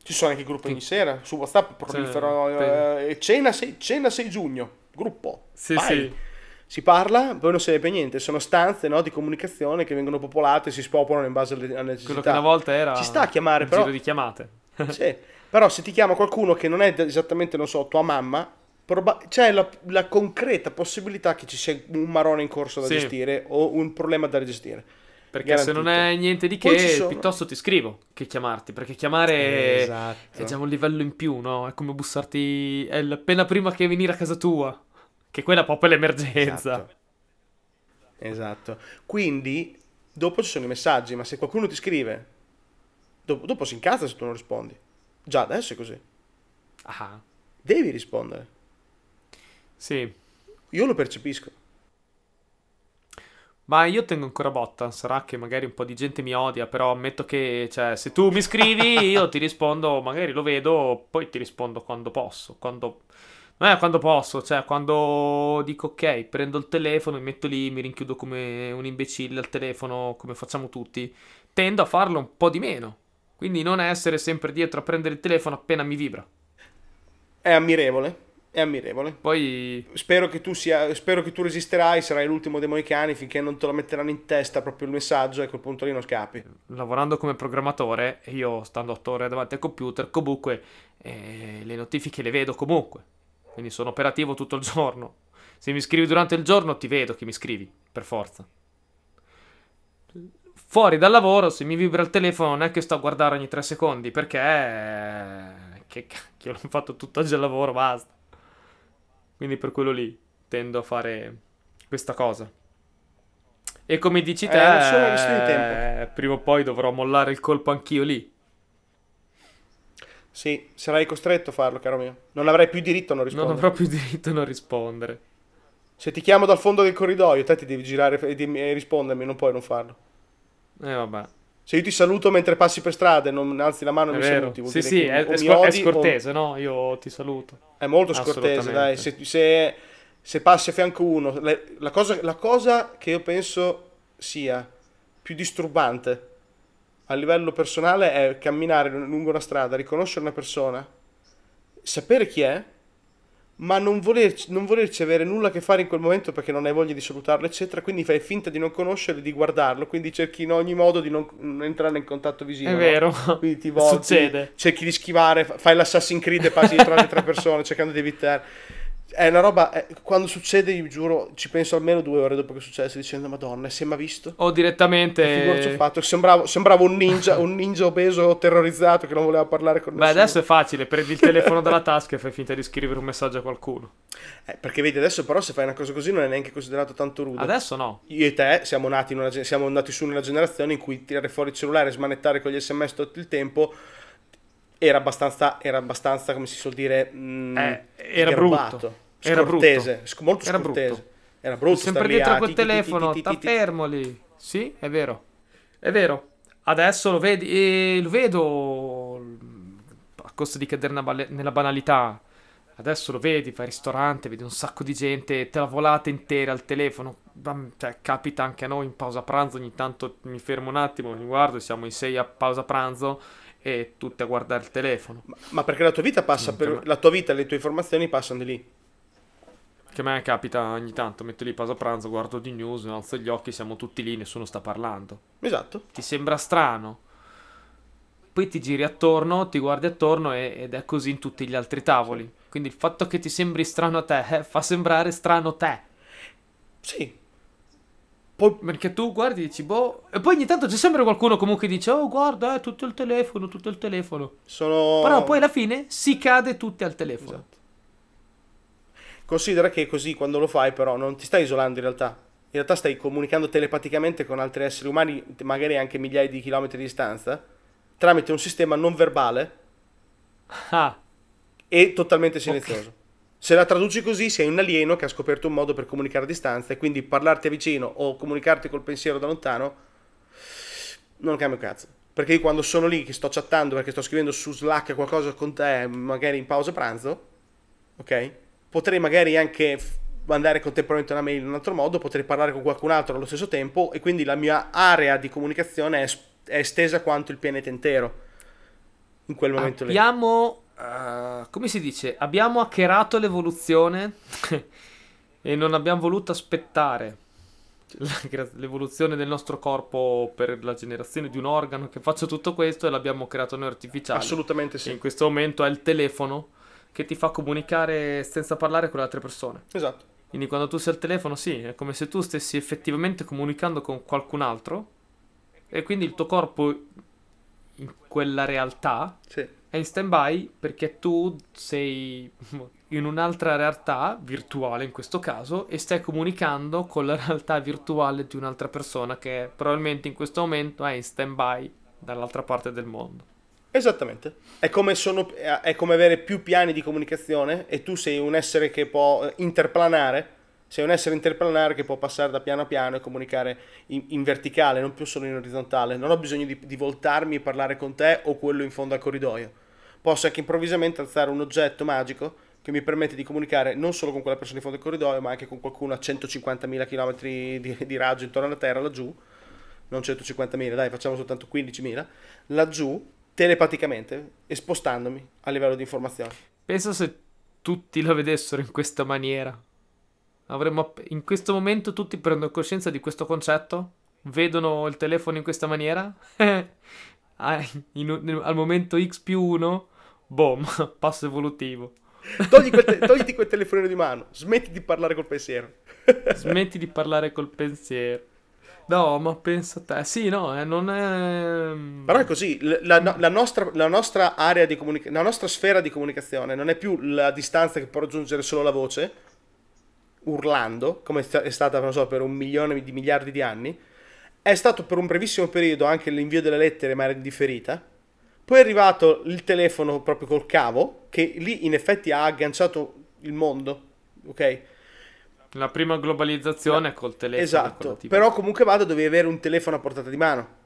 Ci sono anche i gruppi ogni sera. Su WhatsApp proliferano. Cioè, eh, cena, 6, cena 6 giugno. Gruppo. Sì, Vai. sì. Si parla, poi non serve per niente, sono stanze no, di comunicazione che vengono popolate e si spopolano in base alle, alle necessità. Quello che una volta era Ci sta a chiamare, un però- giro di chiamate. Sì, però se ti chiama qualcuno che non è esattamente, non so, tua mamma, proba- c'è la, la concreta possibilità che ci sia un marone in corso da Sì. gestire o un problema da gestire. Perché se non è niente di che, piuttosto ti scrivo che chiamarti. Perché chiamare Esatto. è già un livello in più, no? È come bussarti è appena prima che venire a casa tua. Che quella è proprio l'emergenza. Esatto. Esatto. Quindi, dopo ci sono i messaggi, ma se qualcuno ti scrive, dopo, dopo si incazza se tu non rispondi. Già adesso è così. Ah, Devi rispondere. Sì. Io lo percepisco. Ma io tengo ancora botta. Sarà che magari un po' di gente mi odia, però ammetto che, cioè, se tu mi scrivi, io ti rispondo, magari lo vedo, poi ti rispondo quando posso. Quando... Non è quando posso, cioè, quando dico ok, prendo il telefono, mi metto lì, mi rinchiudo come un imbecille al telefono, come facciamo tutti. Tendo a farlo un po' di meno. Quindi non essere sempre dietro a prendere il telefono appena mi vibra. È ammirevole. È ammirevole. Poi Spero che tu sia, spero che tu resisterai, sarai l'ultimo dei moicani finché non te lo metteranno in testa proprio il messaggio e a quel punto lì non scappi. lavorando come programmatore, io stando 8 ore davanti al computer, comunque eh, le notifiche le vedo comunque. Quindi sono operativo tutto il giorno. Se mi scrivi durante il giorno, ti vedo che mi scrivi, per forza. Fuori dal lavoro, se mi vibra il telefono, non è che sto a guardare ogni 3 secondi, perché... eh, Che cacchio, l'ho fatto tutto oggi al lavoro, basta. Quindi per quello lì tendo a fare questa cosa. E come dici te, Eh, di tempo. eh, prima o poi dovrò mollare il colpo anch'io lì. Sì, sarai costretto a farlo, caro mio. Non avrai più diritto a non Non rispondere. avrò più diritto a non rispondere. Se ti chiamo dal fondo del corridoio, te ti devi girare e e rispondermi, non puoi non farlo. Eh vabbè, Se io ti saluto mentre passi per strada e non alzi la mano e è mi vero. saluti, vuol Sì, sì, è, o è scor- è odi o- scortese, no? Io ti saluto. È molto scortese, dai. Se, se- se passi a fianco uno, le- la, cosa, la cosa che io penso sia più disturbante a livello personale è camminare lungo una strada, riconoscere una persona, sapere chi è, ma non, volerci, non volerci avere nulla a che fare in quel momento perché non hai voglia di salutarlo, eccetera. Quindi fai finta di non conoscerlo, di guardarlo, quindi cerchi in ogni modo di non, non entrare in contatto visivo. È no? vero. Quindi ti volti, Succede. cerchi di schivare, fa- fai l'Assassin's Creed e passi dietro alle tre persone cercando di evitare. È una roba, è- quando succede, io giuro, ci penso almeno due ore dopo che successe dicendo Madonna, si è mai visto? O direttamente... fatto? Sembravo, sembravo un ninja, un ninja obeso terrorizzato che non voleva parlare con Beh, nessuno. adesso è facile, prendi il telefono dalla tasca e fai finta di scrivere un messaggio a qualcuno. Eh, perché vedi, adesso però se fai una cosa così non è neanche considerato tanto rude. Adesso no. Io e te siamo nati, in una siamo andati su nella generazione in cui tirare fuori il cellulare e smanettare con gli sms tutto il tempo era abbastanza, era abbastanza come si suol dire, mm, Eh, era garbato, brutto. Era scortese, sc- molto Era scortese. brutto. Era brutto Sempre dietro a a quel ti- ti- ti- telefono, sta fermo lì. Sì, è vero. È vero. Adesso lo vedi, e lo vedo a costo di cadere nella banalità. Adesso lo vedi, al ristorante, vedi un sacco di gente, te la volate intera al telefono. Cioè, capita anche a noi in pausa pranzo, ogni tanto mi fermo un attimo, mi guardo, siamo in sei a pausa pranzo e tutti a guardare il telefono. Ma, ma perché la tua vita passa per, la tua vita le tue informazioni passano di lì. Che a me capita ogni tanto, metto lì pausa pranzo, guardo di news, alzo gli occhi, siamo tutti lì, nessuno sta parlando. Esatto. ti sembra strano. Poi ti giri attorno, ti guardi attorno e- ed è così in tutti gli altri tavoli. Quindi il fatto che ti sembri strano a te eh, fa sembrare strano te. Sì. Poi Perché tu guardi e dici, boh. E poi ogni tanto c'è sempre qualcuno comunque che dice, oh guarda, è tutto il telefono, tutto il telefono. sono... Però poi alla fine si cade tutti al telefono. Esatto. Considera che così quando lo fai però non ti stai isolando in realtà. In realtà stai comunicando telepaticamente con altri esseri umani, magari anche migliaia di chilometri di distanza, tramite un sistema non verbale Ah, e totalmente silenzioso. Se la traduci così, sei un alieno che ha scoperto un modo per comunicare a distanza e quindi parlarti a vicino o comunicarti col pensiero da lontano non cambia un cazzo. Perché io quando sono lì che sto chattando perché sto scrivendo su Slack qualcosa con te, magari in pausa pranzo, ok? Potrei magari anche mandare contemporaneamente una mail in un altro modo, potrei parlare con qualcun altro allo stesso tempo e quindi la mia area di comunicazione è, es- è estesa quanto il pianeta intero in quel momento lì. abbiamo, eh, come si dice, abbiamo hackerato l'evoluzione e non abbiamo voluto aspettare la- l'evoluzione del nostro corpo per la generazione di un organo che faccia tutto questo e l'abbiamo creato noi artificiale. Assolutamente E sì. in questo momento è il telefono che ti fa comunicare senza parlare con le altre persone. Esatto. Quindi quando tu sei al telefono, sì, è come se tu stessi effettivamente comunicando con qualcun altro e quindi il tuo corpo in quella realtà Sì. È in stand-by perché tu sei in un'altra realtà virtuale in questo caso e stai comunicando con la realtà virtuale di un'altra persona che probabilmente in questo momento è in stand-by dall'altra parte del mondo. Esattamente. È come, sono- è come avere più piani di comunicazione e tu sei un essere che può interplanare. Sei un essere interplanare che può passare da piano a piano e comunicare in, in verticale, non più solo in orizzontale. Non ho bisogno di, di voltarmi e parlare con te o quello in fondo al corridoio. Posso anche improvvisamente alzare un oggetto magico che mi permette di comunicare non solo con quella persona in fondo al corridoio, ma anche con qualcuno a 150.000 km di, di raggio intorno alla Terra, laggiù. Non 150.000, dai, facciamo soltanto 15.000. Laggiù, telepaticamente, e spostandomi a livello di informazione. Pensa se tutti lo vedessero in questa maniera. Avremmo in questo momento tutti prendono coscienza di questo concetto? Vedono il telefono in questa maniera? Ah, in al momento X più 1, boom, passo evolutivo. Togli quel te- togliti quel telefonino di mano, smetti di parlare col pensiero. Smetti di parlare col pensiero. No, ma pensa a te. Sì, no, eh, non è... Però è così, la, no- la nostra, la nostra area di comunicazione, la nostra sfera di comunicazione non è più la distanza che può raggiungere solo la voce, urlando, come è stata, non so, per un milione di miliardi di anni, è stato per un brevissimo periodo anche l'invio delle lettere, ma era indifferita. Poi è arrivato il telefono proprio col cavo, che lì in effetti ha agganciato il mondo, ok? La prima globalizzazione col telefono. Esatto, però comunque vado dovevi avere un telefono a portata di mano.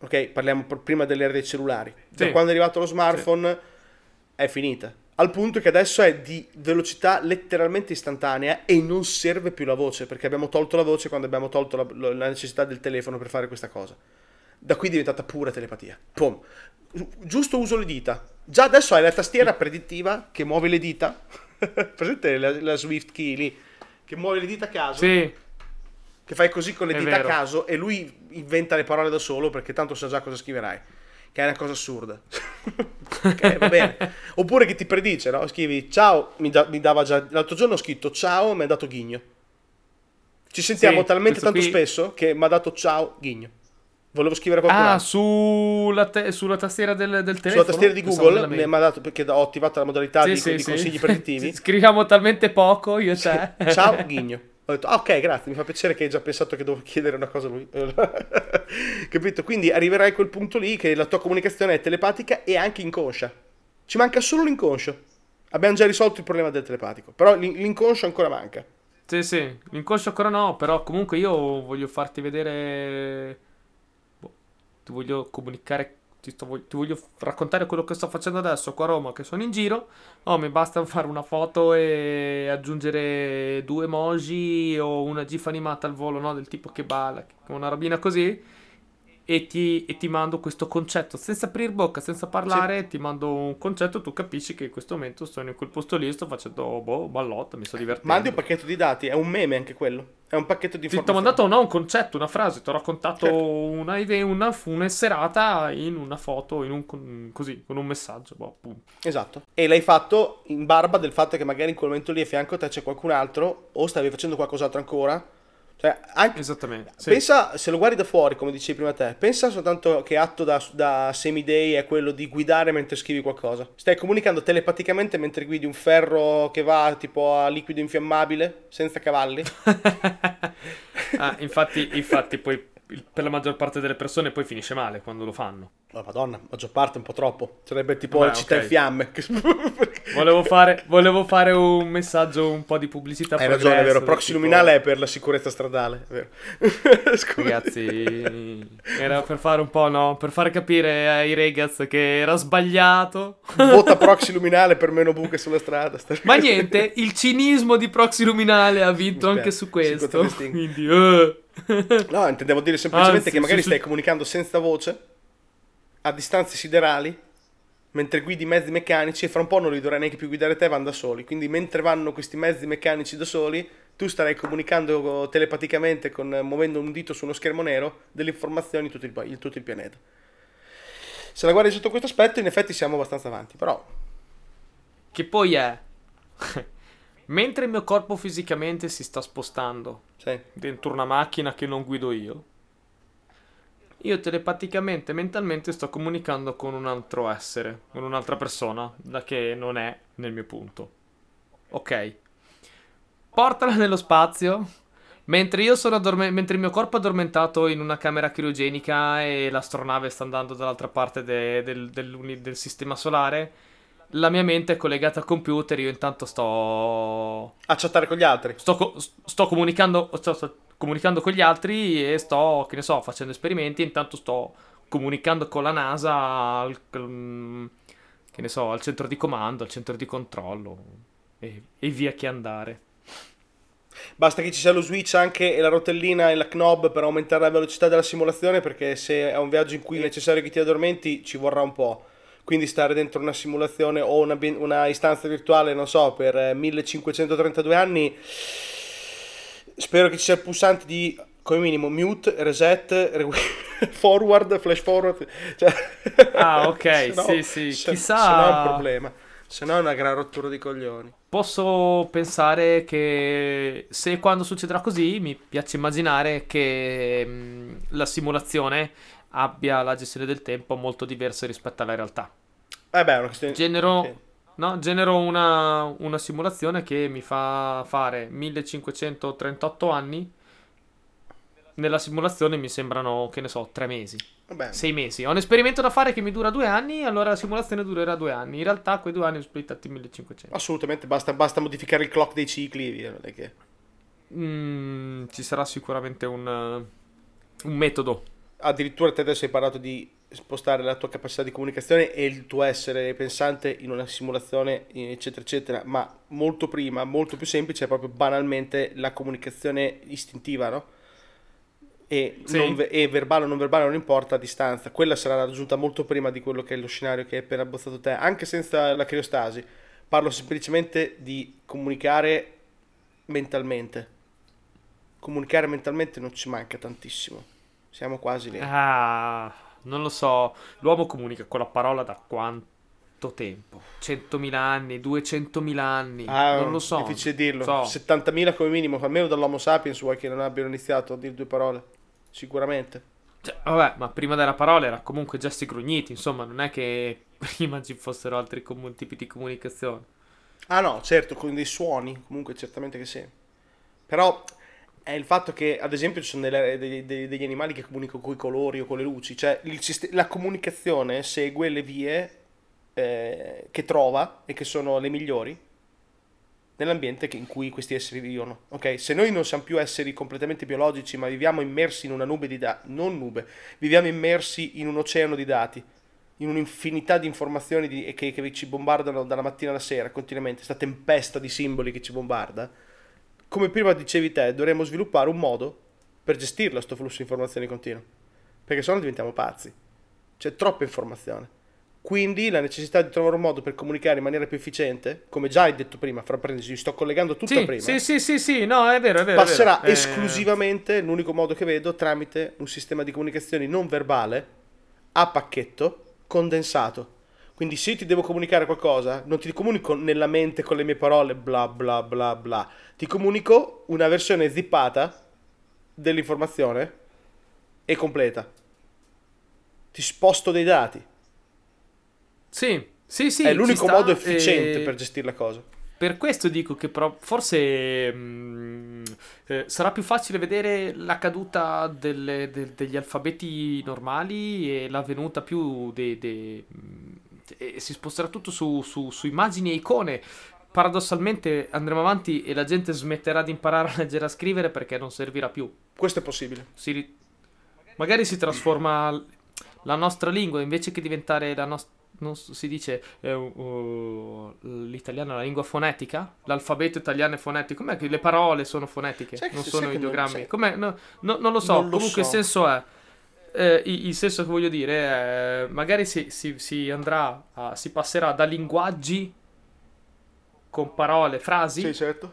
Ok, parliamo pr- prima dell'era dei cellulari. Da Sì. quando è arrivato lo smartphone è finita. Al punto che adesso è di velocità letteralmente istantanea e non serve più la voce, perché abbiamo tolto la voce quando abbiamo tolto la, la necessità del telefono per fare questa cosa. Da qui è diventata pura telepatia. Pum. Gi- Giusto uso le dita. Già adesso hai la tastiera predittiva che muove le dita. Presente la, la Swift Key lì? Che muove le dita a caso Sì, che fai così con le È dita vero. a caso e lui inventa le parole da solo perché tanto sa già cosa scriverai. Che è una cosa assurda. ok, va bene. Oppure che ti predice, no? Scrivi ciao, mi, da- mi dava già. L'altro giorno ho scritto ciao, mi ha dato ghigno. Ci sentiamo Sì, talmente tanto qui- spesso che mi ha dato ciao, ghigno. Volevo scrivere qualcosa. Ah, sulla, te- sulla tastiera del, del telefono? Sulla tastiera di Google mi ha dato perché ho attivato la modalità Sì, di, sì, di consigli predittivi. Scriviamo talmente poco, io e te. Ciao Ghigno. Ho detto, ah, ok, grazie, mi fa piacere che hai già pensato che devo chiedere una cosa a lui. Capito? Quindi arriverai a quel punto lì che la tua comunicazione è telepatica e anche inconscia. Ci manca solo l'inconscio. Abbiamo già risolto il problema del telepatico, però l'in- l'inconscio ancora manca. Sì, sì, l'inconscio ancora no, però comunque io voglio farti vedere... boh, ti voglio comunicare, ti, sto- ti voglio raccontare quello che sto facendo adesso qua a Roma, che sono in giro. Oh, mi basta fare una foto e aggiungere due emoji o una gif animata al volo, no? Del tipo che balla, una robina così. E ti, e ti mando questo concetto senza aprire bocca, senza parlare. Ti mando un concetto. Tu capisci che in questo momento sono in quel posto lì. Sto facendo boh, ballotta, mi sto divertendo. Mandi un pacchetto di dati, è un meme anche quello. È un pacchetto di Sì, ti ho informazioni. mandato no, un concetto, una frase, ti ho raccontato Certo. una, una, una serata in una foto, in un, così, con un messaggio. boh. Esatto. E l'hai fatto in barba del fatto che magari in quel momento lì a fianco a te c'è qualcun altro o stavi facendo qualcos'altro ancora. Cioè, anche, Esattamente. sì. Pensa, se lo guardi da fuori, come dicevi prima te, pensa soltanto che atto da, da semidei è quello di guidare mentre scrivi qualcosa. Stai comunicando telepaticamente mentre guidi un ferro che va tipo a liquido infiammabile, senza cavalli. Ah, infatti, infatti, poi per la maggior parte delle persone poi finisce male quando lo fanno. Oh, madonna, maggior parte un po' troppo. Sarebbe tipo la città ok. in fiamme. Volevo fare, volevo fare un messaggio, un po' di pubblicità. Hai ragione, è vero. Proxy tipo- luminale è per la sicurezza stradale. Vero. Ragazzi, era per fare un po', no? Per fare capire ai ragazzi che era sbagliato. Vota proxy luminale per meno buche sulla strada. Ma niente, il cinismo di Proxy Luminale ha vinto anche su questo. Quindi, eh. No, intendevo dire semplicemente Anzi, che magari sì, stai sì. comunicando senza voce, a distanze siderali, mentre guidi mezzi meccanici e fra un po' non li dovrai neanche più guidare te, vanno da soli. Quindi mentre vanno questi mezzi meccanici da soli, tu starai comunicando telepaticamente, con, muovendo un dito su uno schermo nero, delle informazioni in tutto il, in tutto il pianeta. Se la guardi sotto questo aspetto, in effetti siamo abbastanza avanti, però... Che poi è... mentre il mio corpo fisicamente si sta spostando Sì. dentro una macchina che non guido io, io telepaticamente, mentalmente sto comunicando con un altro essere, con un'altra persona, da che non è nel mio punto. Ok. Portala nello spazio. Mentre io sono addorme- mentre il mio corpo è addormentato in una camera criogenica e l'astronave sta andando dall'altra parte de- del, del- del sistema solare, la mia mente è collegata al computer. Io intanto sto A chattare con gli altri. sto, co- sto comunicando, sto, sto comunicando con gli altri e sto, che ne so, facendo esperimenti. Intanto sto comunicando con la NASA, al, che ne so, al centro di comando, al centro di controllo e, e via che andare. Basta che ci sia lo switch anche e la rotellina e la knob per aumentare la velocità della simulazione, perché se è un viaggio in cui è necessario che ti addormenti, ci vorrà un po'. Quindi stare dentro una simulazione o una, una istanza virtuale, non so, per eh, 1532 anni, spero che ci sia il pulsante di, come minimo, mute, reset, re- forward, flash forward. Cioè, Ah, ok, no- sì, sì, se- chissà- Se no è un problema. Se no è una gran rottura di coglioni. Posso pensare che se quando succederà così, mi piace immaginare che mm, la simulazione abbia la gestione del tempo molto diversa rispetto alla realtà. Eh beh, è una questione... Genero, sì. no, genero una, una simulazione che mi fa fare 1538 anni. Nella simulazione mi sembrano, che ne so, tre mesi, Vabbè, sei mesi. Ho un esperimento da fare che mi dura due anni, allora la simulazione durerà due anni. In realtà quei due anni sono splittati in 1500. Assolutamente, basta, basta modificare il clock dei cicli via, non è che... Mm, ci sarà sicuramente un, un metodo. Addirittura te adesso hai parlato di spostare la tua capacità di comunicazione e il tuo essere pensante in una simulazione, eccetera, eccetera, ma molto prima, molto più semplice è proprio banalmente la comunicazione istintiva, no? E, Sì. ve- e verbale o non verbale non importa a distanza, quella sarà raggiunta molto prima di quello che è lo scenario che hai appena abbozzato te, anche senza la criostasi. Parlo semplicemente di comunicare mentalmente. Comunicare mentalmente non ci manca tantissimo. Siamo quasi lì. Ah, non lo so. L'uomo comunica con la parola da quanto tempo? 100.000 anni, 200.000 anni. Ah, non lo so. Difficile dirlo. So. 70.000 come minimo, almeno dall'Homo sapiens vuoi che non abbiano iniziato a dire due parole. Sicuramente. Cioè, vabbè, ma prima della parola era comunque gesti grugniti. Insomma, non è che prima ci fossero altri comu- tipi di comunicazione. Ah no, certo, con dei suoni, comunque certamente che sì. Però è il fatto che, ad esempio, ci sono delle- dei- dei- degli animali che comunicano con i colori o con le luci. Cioè, sist- la comunicazione segue le vie eh, che trova e che sono le migliori nell'ambiente che- in cui questi esseri vivono. Ok? Se noi non siamo più esseri completamente biologici, ma viviamo immersi in una nube di dati, non nube, viviamo immersi in un oceano di dati, in un'infinità di informazioni di- che, che ci bombardano dalla mattina alla sera continuamente, questa tempesta di simboli che ci bombarda, come prima dicevi te, dovremmo sviluppare un modo per gestirlo, sto flusso di informazioni continuo, perché sennò diventiamo pazzi. C'è troppa informazione. Quindi la necessità di trovare un modo per comunicare in maniera più efficiente, come già hai detto prima, fra parentesi, sto collegando tutto Sì, prima, sì, sì, sì, sì, no, è vero, è vero. è passerà vero. Eh, esclusivamente, l'unico modo che vedo, tramite un sistema di comunicazioni non verbale, a pacchetto, condensato. Quindi se io ti devo comunicare qualcosa, non ti comunico nella mente con le mie parole, bla bla bla bla. Ti comunico una versione zippata dell'informazione e completa. Ti sposto dei dati. Sì, sì, sì. È l'unico modo efficiente eh, per gestire la cosa. Per questo dico che pro- forse mm, eh, sarà più facile vedere la caduta delle- de- degli alfabeti normali e la venuta più dei... dei- mm, e si sposterà tutto su, su- su immagini e icone. Paradossalmente andremo avanti e la gente smetterà di imparare a leggere e a scrivere perché non servirà più. Questo è possibile. Si ri- Magari si trasforma la nostra lingua invece che diventare la nostra. Non si dice eh, uh, l'italiano è la lingua fonetica? L'alfabeto italiano è fonetico? Com'è che le parole sono fonetiche? Sai non sono non- ideogrammi? Com'è? No, no- non lo so. Non lo Comunque so. il senso è. Eh, il, senso che voglio dire è magari si, si- si andrà a- si passerà da linguaggi con parole, frasi Sì, certo.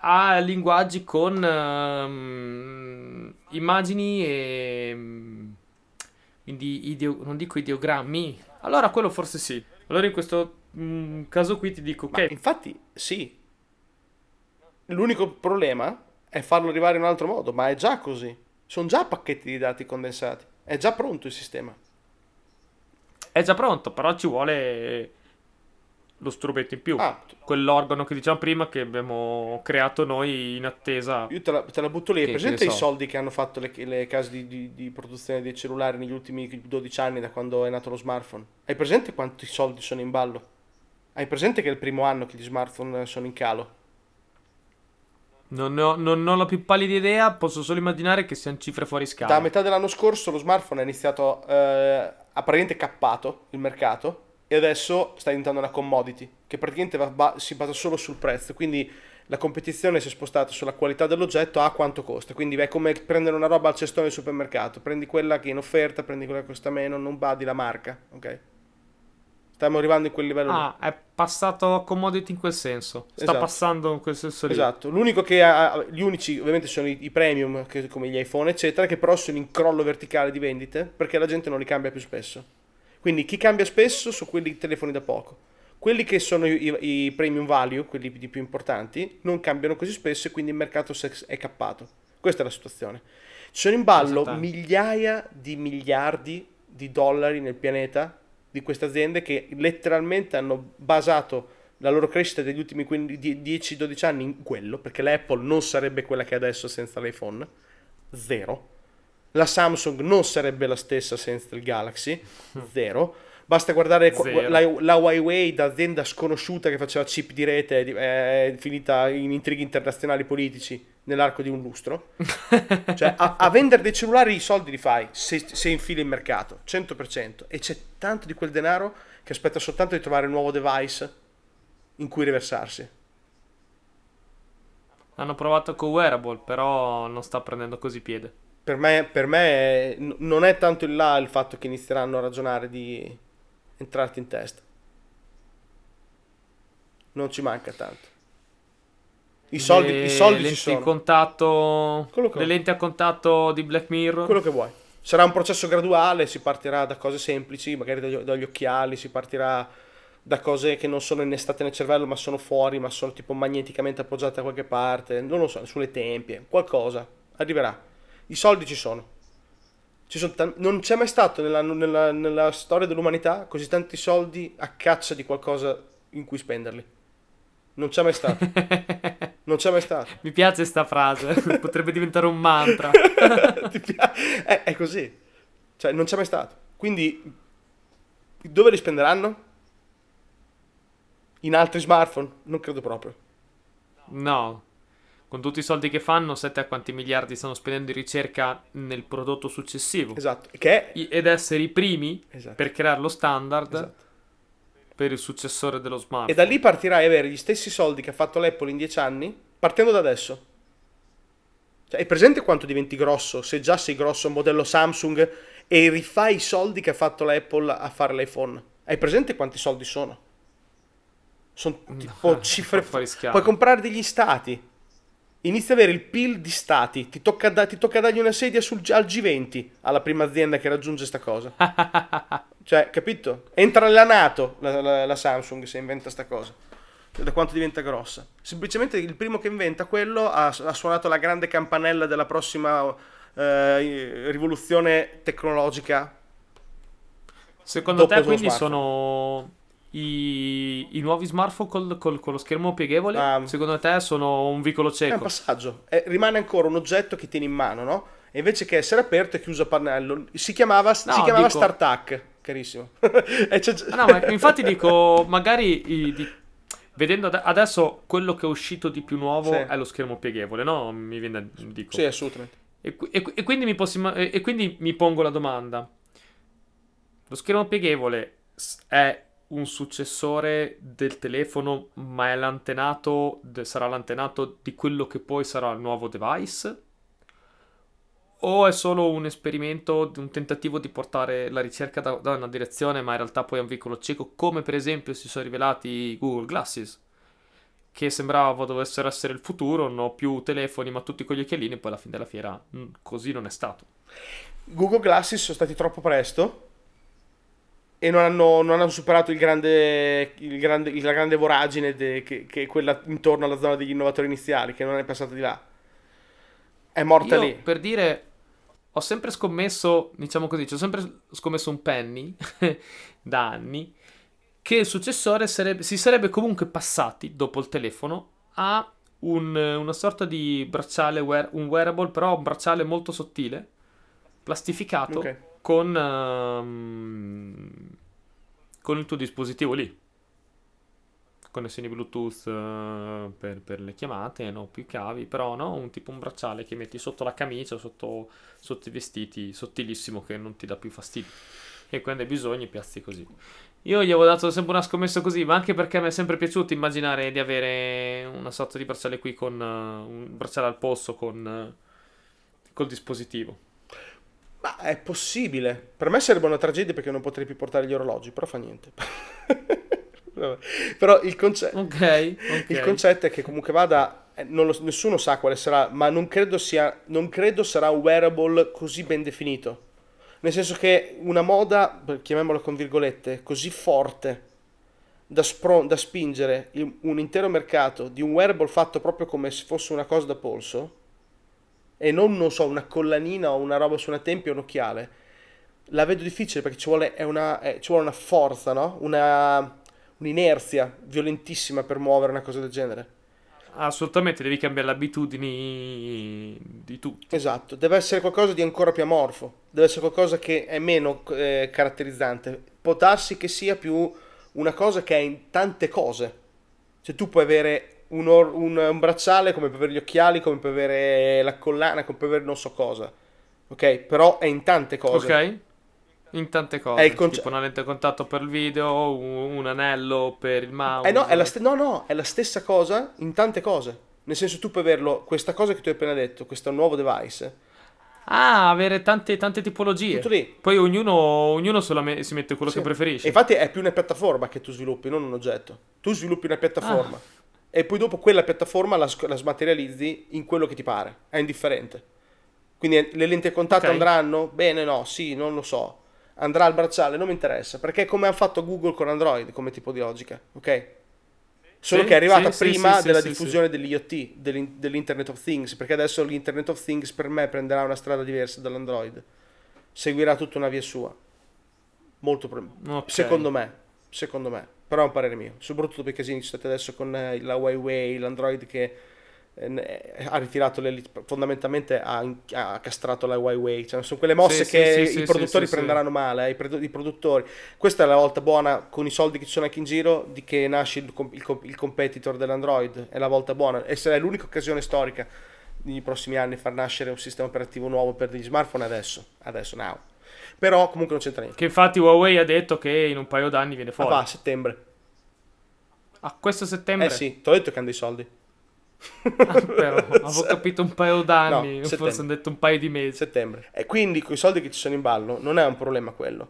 a linguaggi con ehm, immagini e mm, quindi ideo- non dico ideogrammi. Allora quello forse sì. Allora in questo mm, caso qui ti dico Ma ok, infatti, sì. L'unico problema è farlo arrivare in un altro modo, ma è già così. Sono già pacchetti di dati condensati. È già pronto il sistema. è già pronto, però ci vuole lo strumento in più. Ah, Quell'organo che diciamo prima che abbiamo creato noi in attesa. io te la, te la butto lì. Che- presente che ne i so. soldi che hanno fatto le, le case di, di- di produzione dei cellulari negli ultimi 12 anni da quando è nato lo smartphone? Hai presente quanti soldi sono in ballo? Hai presente che è il primo anno che gli smartphone sono in calo? Non, ho, non ho la più pallida idea, posso solo immaginare che siano cifre fuori scala. Da metà dell'anno scorso lo smartphone è iniziato eh, a praticamente cappato il mercato e adesso sta diventando una commodity che praticamente va- ba- si basa solo sul prezzo. Quindi la competizione si è spostata sulla qualità dell'oggetto a quanto costa. Quindi è come prendere una roba al cestone del supermercato: prendi quella che è in offerta, prendi quella che costa meno, non badi la marca. Ok? Stiamo arrivando in quel livello lì. Ah, è passato commodity in quel senso. Sta Esatto. passando in quel senso lì. Esatto, l'unico che ha, gli unici ovviamente sono i, i premium, che- come gli iPhone, eccetera, che però sono in crollo verticale di vendite perché la gente non li cambia più spesso. Quindi chi cambia spesso sono quelli telefoni da poco. Quelli che sono i, i- premium value, quelli di più importanti, non cambiano così spesso e quindi il mercato è- cappato. Questa è la situazione. Ci sono in ballo migliaia di miliardi di dollari nel pianeta di queste aziende che letteralmente hanno basato la loro crescita degli ultimi 15 10-12 anni in quello, perché l'Apple non sarebbe quella che è adesso senza l'iPhone, zero. La Samsung non sarebbe la stessa senza il Galaxy, zero. Basta guardare Zero. la, la Huawei, d'azienda sconosciuta che faceva chip di rete, è finita in intrighi internazionali politici nell'arco di un lustro. Cioè, a, a vendere dei cellulari i soldi li fai se, se infili il mercato, 100%. E c'è tanto di quel denaro che aspetta soltanto di trovare un nuovo device in cui riversarsi. Hanno provato con wearable, però non sta prendendo così piede. Per me, per me non è tanto in là il fatto che inizieranno a ragionare di entrarti in testa. Non ci manca tanto. I soldi, Le i soldi ci lenti sono. contatto, le lenti a contatto di Black Mirror. quello che vuoi. Sarà un processo graduale, si partirà da cose semplici, magari dagli, dagli occhiali, si partirà da cose che non sono innestate nel cervello, ma sono fuori, ma sono tipo magneticamente appoggiate da qualche parte, non lo so, sulle tempie, qualcosa. Arriverà. I soldi ci sono. Ci sono tan- non c'è mai stato nella, nella- nella storia dell'umanità così tanti soldi a caccia di qualcosa in cui spenderli. Non c'è mai stato. Non c'è mai stato. Mi piace sta frase, potrebbe diventare un mantra. È, è così. Cioè, non c'è mai stato. Quindi, dove li spenderanno? In altri smartphone? Non credo proprio. No, con tutti i soldi che fanno, 7 a quanti miliardi stanno spendendo in ricerca nel prodotto successivo. Esatto. Che è... Ed essere i primi Esatto. per creare lo standard Esatto. per il successore dello E smartphone. da lì partirai a avere gli stessi soldi che ha fatto l'Apple in 10 anni, partendo da adesso. Cioè, hai presente quanto diventi grosso? Se già sei grosso modello Samsung e rifai i soldi che ha fatto l'Apple a fare l'iPhone. Hai presente quanti soldi sono? Sono tipo cifre... fuori scala. Puoi comprare degli stati. Inizi ad avere il PIL di stati. Ti tocca, da- ti tocca dargli una sedia sul, al G20 alla prima azienda che raggiunge sta cosa. Cioè, capito? Entra nella Nato la, la- la Samsung se inventa sta cosa. Da quanto diventa grossa. Semplicemente il primo che inventa quello ha, ha suonato la grande campanella della prossima eh, rivoluzione tecnologica. Secondo te quindi smartphone. sono i, i nuovi smartphone col, col- con lo schermo pieghevole? Ah. Secondo te sono un vicolo È un cieco? passaggio. Eh, rimane ancora un oggetto che tieni in mano, no? E invece che essere aperto e chiuso a pannello, si chiamava, si No, chiamava dico- StarTac, carissimo. Ah, no, ma infatti dico, magari i- di- vedendo ade- adesso quello che è uscito di più nuovo Sì. è lo schermo pieghevole, no? Mi viene da- dico. Sì, assolutamente. E, e e quindi mi posso imma- e- quindi mi pongo la domanda: lo schermo pieghevole è un successore del telefono, ma è l'antenato, sarà l'antenato di quello che poi sarà il nuovo device? o è solo un esperimento, un tentativo di portare la ricerca da, da una direzione, ma in realtà poi è un vicolo cieco, come per esempio si sono rivelati Google Glasses, che sembrava dovessero essere il futuro, ho più telefoni ma tutti con gli occhialini, poi alla fine della fiera mm, così non è stato. Google Glasses sono stati troppo presto e non hanno, non hanno superato il grande, il grande, la grande voragine de- che, che è quella intorno alla zona degli innovatori iniziali, che non è passata di là. È morta Io, lì. per dire, ho sempre scommesso, diciamo così, ho sempre scommesso un penny da anni che il successore sarebbe- si sarebbe comunque passati dopo il telefono a un- una sorta di bracciale, wear- un wearable, però un bracciale molto sottile, plastificato Ok. Con, ehm, con il tuo dispositivo lì. Connessioni Bluetooth eh, per, per le chiamate, no più cavi, però no, un tipo un bracciale che metti sotto la camicia, sotto, sotto i vestiti, sottilissimo che non ti dà più fastidio. E quando hai bisogno piazzi così. Io gli avevo dato sempre una scommessa così, ma anche perché mi è sempre piaciuto immaginare di avere una sorta di bracciale qui con eh, un bracciale al polso con eh, col dispositivo. Ma è possibile. Per me sarebbe una tragedia perché non potrei più portare gli orologi, però fa niente. Però il, conce- Ok, ok. il concetto è che comunque vada, eh, non lo- nessuno sa quale sarà, ma non credo, sia, non credo sarà un wearable così ben definito. Nel senso che una moda, chiamiamola con virgolette, così forte da, spro- da spingere un intero mercato di un wearable fatto proprio come se fosse una cosa da polso e non, non so, una collanina o una roba su una tempia o un occhiale, la vedo difficile perché ci vuole, è una, è- ci vuole una forza, no? Una, un'inerzia violentissima per muovere una cosa del genere. Assolutamente, devi cambiare le abitudini di tutti. Esatto, deve essere qualcosa di ancora più amorfo, deve essere qualcosa che è meno eh, caratterizzante. Può darsi che sia più una cosa che è in tante cose. Cioè tu puoi avere un, or- un- un bracciale come puoi avere gli occhiali, come puoi avere la collana, come puoi avere non so cosa. Ok? Però è in tante cose. Ok? In tante cose. È conce- tipo una lente a contatto per il video, un, un anello per il mouse. Eh no, ste- no, no, è la stessa cosa in tante cose. Nel senso tu puoi averlo, questa cosa che tu hai appena detto, questo nuovo device, Ah, avere tante, tante tipologie. Poi ognuno, ognuno me- si mette quello Sì. che preferisce. E infatti è più una piattaforma che tu sviluppi, non un oggetto. Tu sviluppi una piattaforma e poi dopo quella piattaforma la, la smaterializzi in quello che ti pare. È indifferente. Quindi le lenti a contatto Ok. andranno? Bene, no, sì, non lo so. Andrà al bracciale, non mi interessa. Perché è come ha fatto Google con Android, come tipo di logica, ok? Solo Sì, che è arrivata sì, prima sì, della diffusione dell'IoT, dell'in- dell'Internet of Things, perché adesso l'Internet of Things per me prenderà una strada diversa dall'Android. Seguirà tutta una via sua. Molto pro- Ok. Secondo me, secondo me, però è un parere mio, soprattutto per i casini che stati adesso con eh, la Huawei, l'Android che eh, ha ritirato le, fondamentalmente ha, ha castrato la Huawei, cioè sono quelle mosse Sì, che sì, i sì, produttori prenderanno male, eh, i, produ- i produttori. Questa è la volta buona con i soldi che ci sono anche in giro di che nasce il, com- il com- il competitor dell'Android, è la volta buona e sarà l'unica occasione storica nei prossimi anni far nascere un sistema operativo nuovo per degli smartphone adesso, adesso now. Però comunque non c'entra niente. Che infatti Huawei ha detto che in un paio d'anni viene fuori. va, a settembre. A questo settembre? Eh sì, ti ho detto che hanno dei soldi. Ah, però, avevo capito un paio d'anni, No, forse hanno detto un paio di mesi. settembre. E quindi con i soldi che ci sono in ballo non è un problema quello.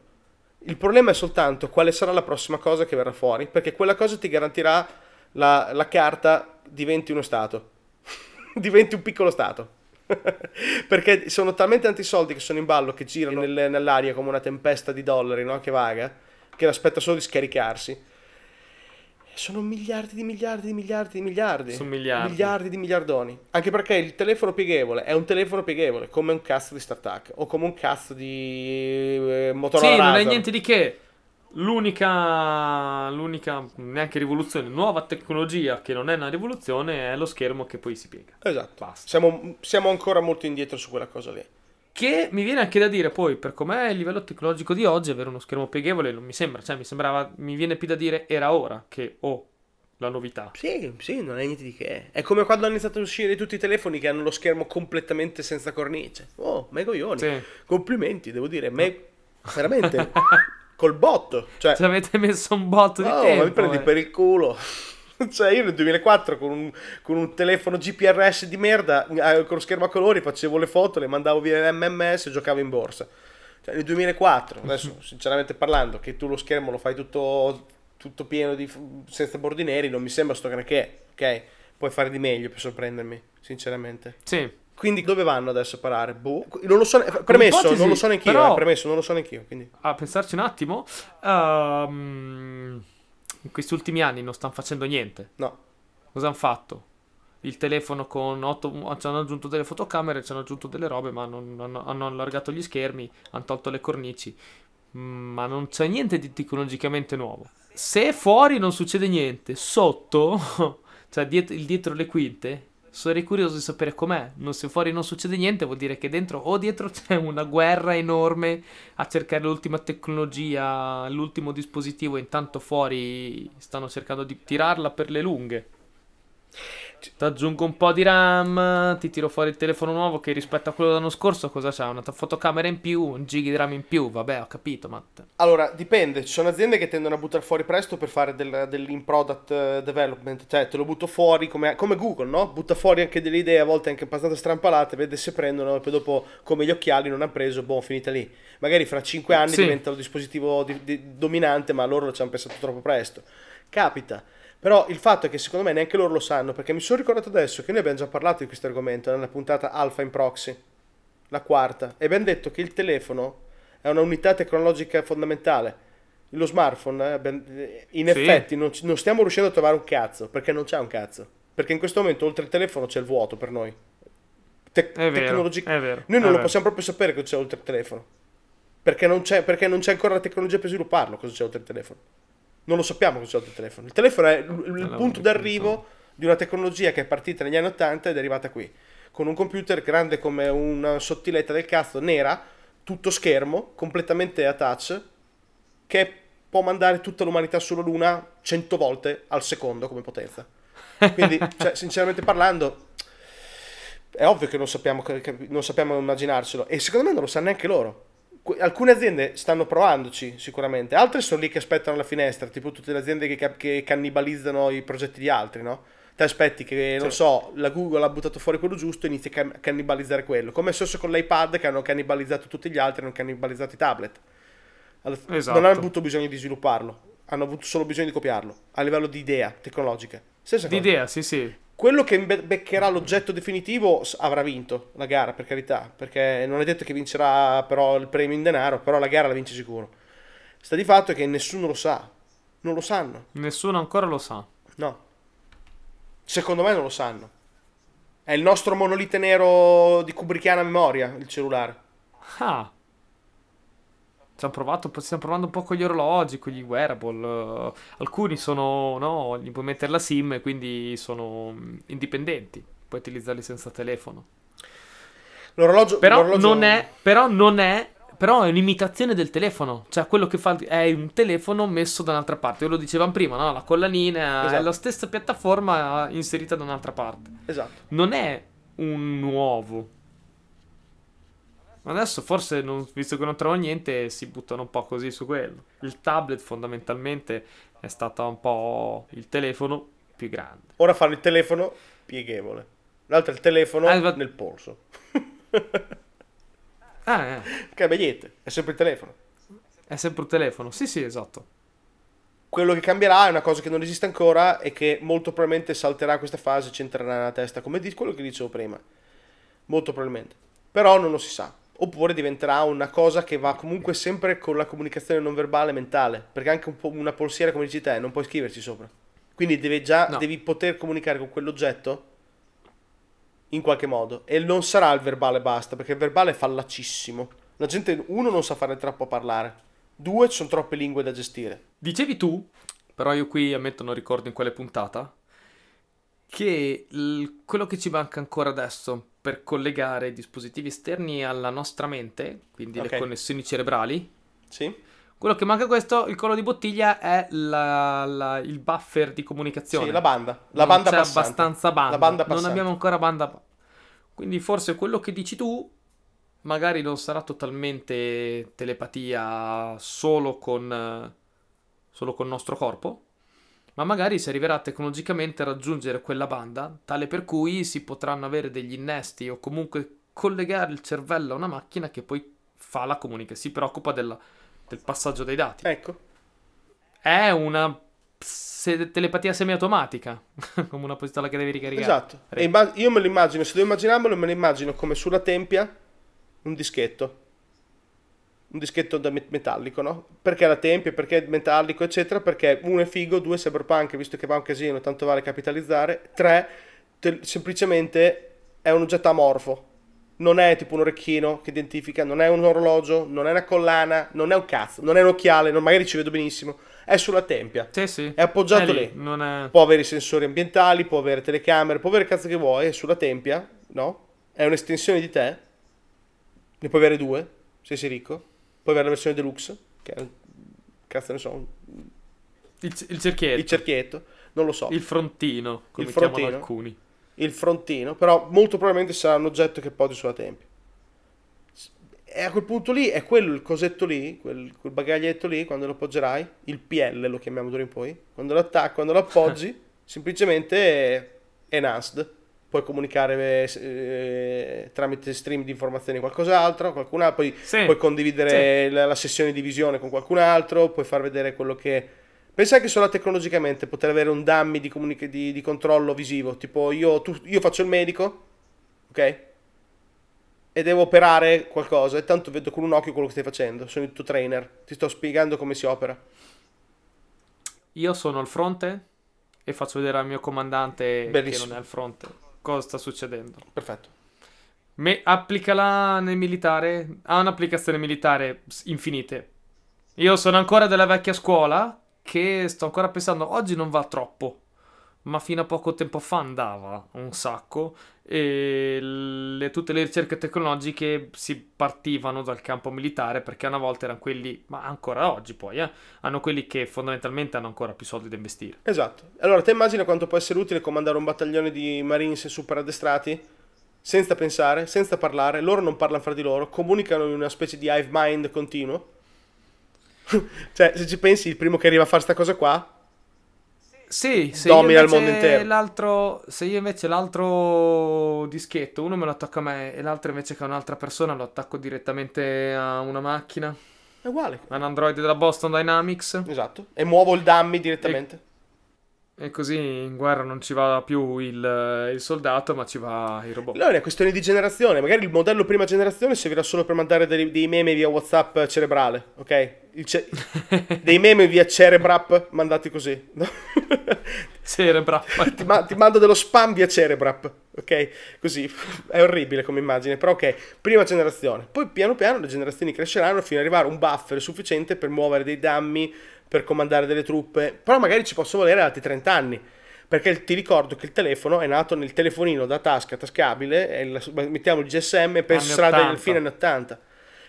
Il problema è soltanto quale sarà la prossima cosa che verrà fuori, perché quella cosa ti garantirà la, la carta diventi uno Stato. diventi un piccolo Stato. perché sono talmente tanti soldi che sono in ballo, che girano nel- nell'aria come una tempesta di dollari, no? Che vaga, che aspetta solo di scaricarsi. Sono miliardi di miliardi di miliardi di miliardi. Sono miliardi. Miliardi di miliardoni. Anche perché il telefono pieghevole è un telefono pieghevole, come un cazzo di StarTAC o come un cazzo di eh, Motorola Sì, non è niente di che. L'unica, l'unica neanche rivoluzione, nuova tecnologia che non è una rivoluzione è lo schermo che poi si piega. Esatto. Basta. Siamo, siamo ancora molto indietro su quella cosa lì. Che mi viene anche da dire poi, per com'è il livello tecnologico di oggi, avere uno schermo pieghevole non mi sembra, cioè mi sembrava, mi viene più da dire era ora che ho la novità. Sì, sì, non è niente di che. È come quando hanno iniziato a uscire tutti i telefoni che hanno lo schermo completamente senza cornice. Oh, me coglioni. Sì. Complimenti, devo dire. Me... Veramente. col botto. Cioè, Ci avete messo un botto di oh, tempo. ma mi prendi eh. per il culo. cioè, io nel 2004 con un, con un telefono GPRS di merda, eh, con lo schermo a colori, facevo le foto, le mandavo via MMS e giocavo in borsa. Cioè, nel 2004, adesso sinceramente parlando, che tu lo schermo lo fai tutto, tutto pieno di senza bordi neri, non mi sembra sto granché, ok? Puoi fare di meglio per sorprendermi, sinceramente. Sì. Quindi dove vanno adesso a parare? Boh. Non lo so, premesso, ipotesi, non lo so neanch'io, però- eh, premesso, non lo so neanch'io, quindi... A pensarci un attimo, ehm, in questi ultimi anni non stanno facendo niente. No. Cosa hanno fatto? Il telefono con 8... Ci hanno aggiunto delle fotocamere, ci hanno aggiunto delle robe, ma non, hanno, hanno allargato gli schermi, hanno tolto le cornici. Ma non c'è niente di tecnologicamente nuovo. Se fuori non succede niente, sotto, cioè dietro, dietro le quinte, sarei curioso di sapere com'è. Non- se fuori non succede niente, vuol dire che dentro o dietro c'è una guerra enorme a cercare l'ultima tecnologia, l'ultimo dispositivo, intanto fuori stanno cercando di tirarla per le lunghe. Ti aggiungo un po' di RAM, ti tiro fuori il telefono nuovo che rispetto a quello dell'anno scorso cosa c'ha? Una fotocamera in più, un gig di RAM in più, vabbè ho capito, ma... Allora, dipende, ci sono aziende che tendono a buttare fuori presto per fare del, dell'in-product eh, development, cioè te lo butto fuori come, come Google, no? Butta fuori anche delle idee, a volte anche abbastanza strampalate, vede se prendono e poi dopo come gli occhiali non hanno preso, boh, finita lì. Magari fra 5 anni Sì. diventa un dispositivo di- di- dominante, ma loro ci hanno pensato troppo presto. Capita. Però il fatto è che secondo me neanche loro lo sanno, perché mi sono ricordato adesso che noi abbiamo già parlato di questo argomento nella puntata Alpha in Proxy, la quarta, e abbiamo detto che il telefono è una unità tecnologica fondamentale. Lo smartphone, eh, abbiamo- in Sì. effetti, non, non stiamo riuscendo a trovare un cazzo, perché non c'è un cazzo. Perché in questo momento, oltre il telefono, c'è il vuoto per noi. Te- È vero, tecnologic- è vero, Noi non è lo vero. possiamo proprio sapere cosa c'è oltre il telefono. Perché non, c'è, perché non c'è ancora la tecnologia per svilupparlo, cosa c'è oltre il telefono. Non lo sappiamo cosa oltre il telefono. Il telefono è l- il punto d'arrivo di una tecnologia che è partita negli anni 80 ed è arrivata qui. Con un computer grande come una sottiletta del cazzo, nera, tutto schermo, completamente a touch, che può mandare tutta l'umanità sulla Luna 100 volte al secondo come potenza. Quindi, cioè, sinceramente parlando, è ovvio che non sappiamo, che- non sappiamo immaginarcelo e secondo me non lo sanno neanche loro. Alcune aziende stanno provandoci sicuramente, altre sono lì che aspettano alla finestra, tipo tutte le aziende che, che cannibalizzano i progetti di altri, no? Te aspetti che, non Sì. so, la Google ha buttato fuori quello giusto e inizi a can- cannibalizzare quello. Come è successo con l'iPad che hanno cannibalizzato tutti gli altri, hanno cannibalizzato i tablet. Esatto. Non hanno avuto bisogno di svilupparlo, hanno avuto solo bisogno di copiarlo, a livello di idea tecnologica. Stessa cosa. D'idea, sì sì. Quello che beccherà l'oggetto definitivo avrà vinto la gara, per carità, perché non è detto che vincerà però il premio in denaro, però la gara la vince sicuro. Sta di fatto che nessuno lo sa, non lo sanno, Nessuno ancora lo sa. no. Secondo me non lo sanno. È il nostro monolite nero di kubrickiana memoria, il cellulare. Ah. Ci hanno provato, stiamo provando un po' con gli orologi, con gli wearable. eh, alcuni sono, no, gli puoi mettere la SIM e quindi sono mm, indipendenti. Puoi utilizzarli senza telefono. L'orologio, Però l'orologio- non è, però non è, però è un'imitazione del telefono. Cioè, quello che fa è un telefono messo da un'altra parte. Ve lo dicevamo prima, no? La collanina è Esatto. la stessa piattaforma inserita da un'altra parte. Esatto. Non è un nuovo. Adesso forse, non- visto che non trovano niente, si buttano un po' così su quello. Il tablet fondamentalmente è stato un po' il telefono più grande. Ora fanno il telefono pieghevole. L'altro è il telefono Ah, nel polso. Ah, eh, Che niente, è sempre il telefono. è sempre un telefono. Sì, sì, esatto. Quello che cambierà è una cosa che non esiste ancora e che molto probabilmente salterà questa fase e ci entrerà nella testa, come di quello che dicevo prima. Molto probabilmente. Però non lo si sa. Oppure diventerà una cosa che va comunque sempre con la comunicazione non verbale mentale. Perché anche un po' una polsiera, come dici te, non puoi scriverci sopra. Quindi devi già No. devi poter comunicare con quell'oggetto in qualche modo. E non sarà il verbale basta, perché il verbale è fallacissimo. La gente, uno, non sa fare troppo parlare. Due, ci sono troppe lingue da gestire. Dicevi tu, però io qui ammetto non ricordo in quale puntata, che il- quello che ci manca ancora adesso per collegare dispositivi esterni alla nostra mente, quindi Ok. le connessioni cerebrali, Sì? quello che manca questo, il collo di bottiglia, è la- la- il buffer di comunicazione. Sì, la banda. La Non banda c'è passante. abbastanza banda. La banda non abbiamo ancora banda. Quindi forse quello che dici tu magari non sarà totalmente telepatia solo con, solo col nostro corpo, ma magari si arriverà tecnologicamente a raggiungere quella banda, tale per cui si potranno avere degli innesti o comunque collegare il cervello a una macchina che poi fa la comunicazione, si preoccupa della- del passaggio dei dati. Ecco. È una se- telepatia semiautomatica, come una pistola che devi ricaricare. Esatto. E imma- io me lo immagino, se devo immaginarmelo, me lo immagino come sulla tempia un dischetto. Un dischetto metallico, no? Perché la tempia, perché è metallico, eccetera? Perché uno è figo, due è cyberpunk, visto che va un casino, tanto vale capitalizzare. Tre, te- semplicemente è un oggetto amorfo. Non è tipo un orecchino che identifica, non è un orologio, non è una collana, non è un cazzo, non è un occhiale, non- magari ci vedo benissimo. È sulla tempia. Sì, sì. È appoggiato È lì. Non è... Può avere i sensori ambientali, può avere telecamere, può avere il cazzo che vuoi, è sulla tempia, no? È un'estensione di te. Ne puoi avere due, se sei ricco. Puoi avere la versione deluxe, che è, cazzo ne so, Il, il cerchietto. il cerchietto, non lo so. Il frontino, come Il frontino. alcuni. il frontino, però molto probabilmente sarà un oggetto che poggi sulla tempia. E a quel punto lì è quello il cosetto lì, quel, quel bagaglietto lì, quando lo appoggerai, il PL lo chiamiamo d'ora in poi, quando lo attacchi, quando lo appoggi, semplicemente è enhanced. Puoi comunicare eh, tramite stream di informazioni qualcos'altro, qualcun altro, poi Sì. puoi condividere la, la sessione di visione con qualcun altro, puoi far vedere quello che... Pensa che solo tecnologicamente poter avere un dummy di, comunica- di- di controllo visivo, tipo io, tu- io faccio il medico, ok? E devo operare qualcosa e tanto vedo con un occhio quello che stai facendo, sono il tuo trainer, ti sto spiegando come si opera. Io sono al fronte e faccio vedere al mio comandante Bellissimo. che non è al fronte cosa sta succedendo. Perfetto. Me, applicala nel militare. Ha un'applicazione militare infinite. Io sono ancora della vecchia scuola che sto ancora pensando, oggi non va troppo. Ma fino a poco tempo fa andava un sacco e le- tutte le ricerche tecnologiche si partivano dal campo militare perché una volta erano quelli, ma ancora oggi poi, eh, hanno quelli che fondamentalmente hanno ancora più soldi da investire. Esatto. Allora, te immagina quanto può essere utile comandare un battaglione di marines super addestrati, senza pensare, senza parlare, loro non parlano fra di loro, comunicano in una specie di hive mind continuo. cioè, se ci pensi, il primo che arriva a fare sta cosa qua, Sì, se Domina il mondo intero. l'altro, se io invece l'altro dischetto, uno me lo attacco a me e l'altro invece che a un'altra persona lo attacco direttamente a una macchina, è uguale. a un Android della Boston Dynamics Esatto. E muovo il dummy direttamente. e così in guerra non ci va più il, il soldato ma ci va il robot. Allora è una questione di generazione. Magari il modello prima generazione servirà solo per mandare dei, dei meme via WhatsApp cerebrale, ok? Ce- dei meme via cerebrap mandati così. no? Cerebra. ti, ma- ti mando dello spam via cerebrap, ok? Così è orribile come immagine, però ok, prima generazione. Poi piano piano le generazioni cresceranno fino ad arrivare a un buffer sufficiente per muovere dei dummy, per comandare delle truppe, però magari ci posso volere altri 30 anni. Perché ti ricordo che il telefono è nato nel telefonino da tasca, tascabile, la- mettiamo il GSM, penso Anni 80. del fine anni 80.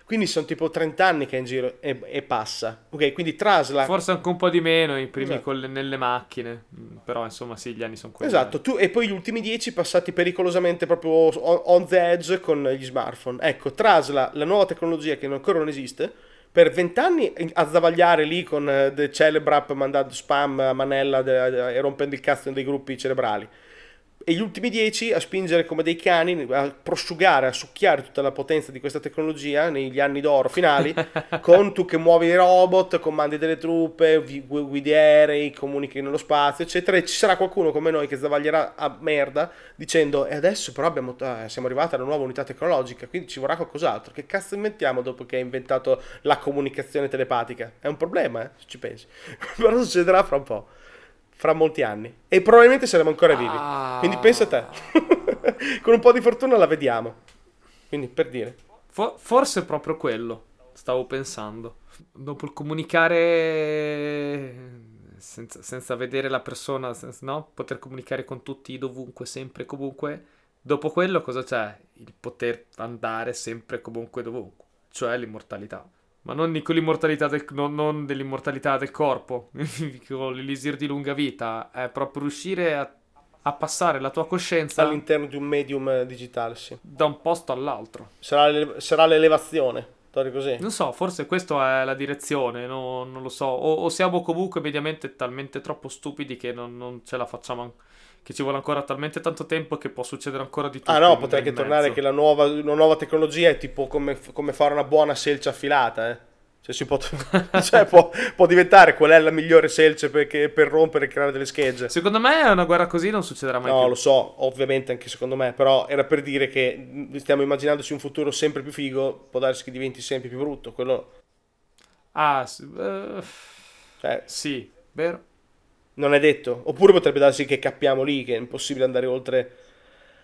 Quindi sono tipo 30 anni che è in giro e, e passa. Ok, quindi trasla. Forse anche un po' di meno i primi Esatto. con le- nelle macchine, Mm, però insomma sì, gli anni sono quelli. Esatto, tu, e poi gli ultimi 10 passati pericolosamente proprio on, on the edge con gli smartphone. Ecco, trasla la nuova tecnologia che ancora non esiste per 20 anni a zavagliare lì con eh, The Celebrap mandando spam a manella de- e rompendo il cazzo dei gruppi cerebrali. E gli ultimi 10 a spingere come dei cani, a prosciugare, a succhiare tutta la potenza di questa tecnologia negli anni d'oro finali, con tu che muovi i robot, comandi delle truppe, guidi aerei, comunichi nello spazio, eccetera. E ci sarà qualcuno come noi che zavaglierà a merda dicendo: E adesso però abbiamo, eh, siamo arrivati alla nuova unità tecnologica, quindi ci vorrà qualcos'altro. Che cazzo inventiamo dopo che hai inventato la comunicazione telepatica? È un problema, eh, se ci pensi. però succederà fra un po'. Fra molti anni. E probabilmente saremo ancora vivi. Ah. Quindi pensa a te. Con un po' di fortuna la vediamo. Quindi per dire. Fo- forse è proprio quello, stavo pensando. Dopo il comunicare senza, senza vedere la persona, senza- no? Poter comunicare con tutti dovunque, sempre e comunque. Dopo quello cosa c'è? Il poter andare sempre e comunque dovunque, cioè l'immortalità. Ma non di quell'immortalità del, non, non dell'immortalità del corpo, con l'elisir di lunga vita, è proprio riuscire a, a passare la tua coscienza All'interno di un medium digitale, sì. da un posto all'altro. Sarà, l'ele- sarà l'elevazione, così. Non so, forse questa è la direzione, no- non lo so. O, o siamo comunque mediamente talmente troppo stupidi che non, non ce la facciamo, an- che ci vuole ancora talmente tanto tempo che può succedere ancora di tutto. Ah no, potrei anche tornare che la nuova, una nuova tecnologia è tipo come, come fare una buona selce affilata, eh. Cioè, si può, cioè, può, può diventare qual è la migliore selce perché- per rompere e creare delle schegge. Secondo me una guerra così non succederà mai No, più. lo so, ovviamente anche secondo me, però era per dire che stiamo immaginandoci un futuro sempre più figo, può darsi che diventi sempre più brutto, quello Ah, eh, cioè, sì, vero? Non è detto. Oppure potrebbe darsi che cappiamo lì, che è impossibile andare oltre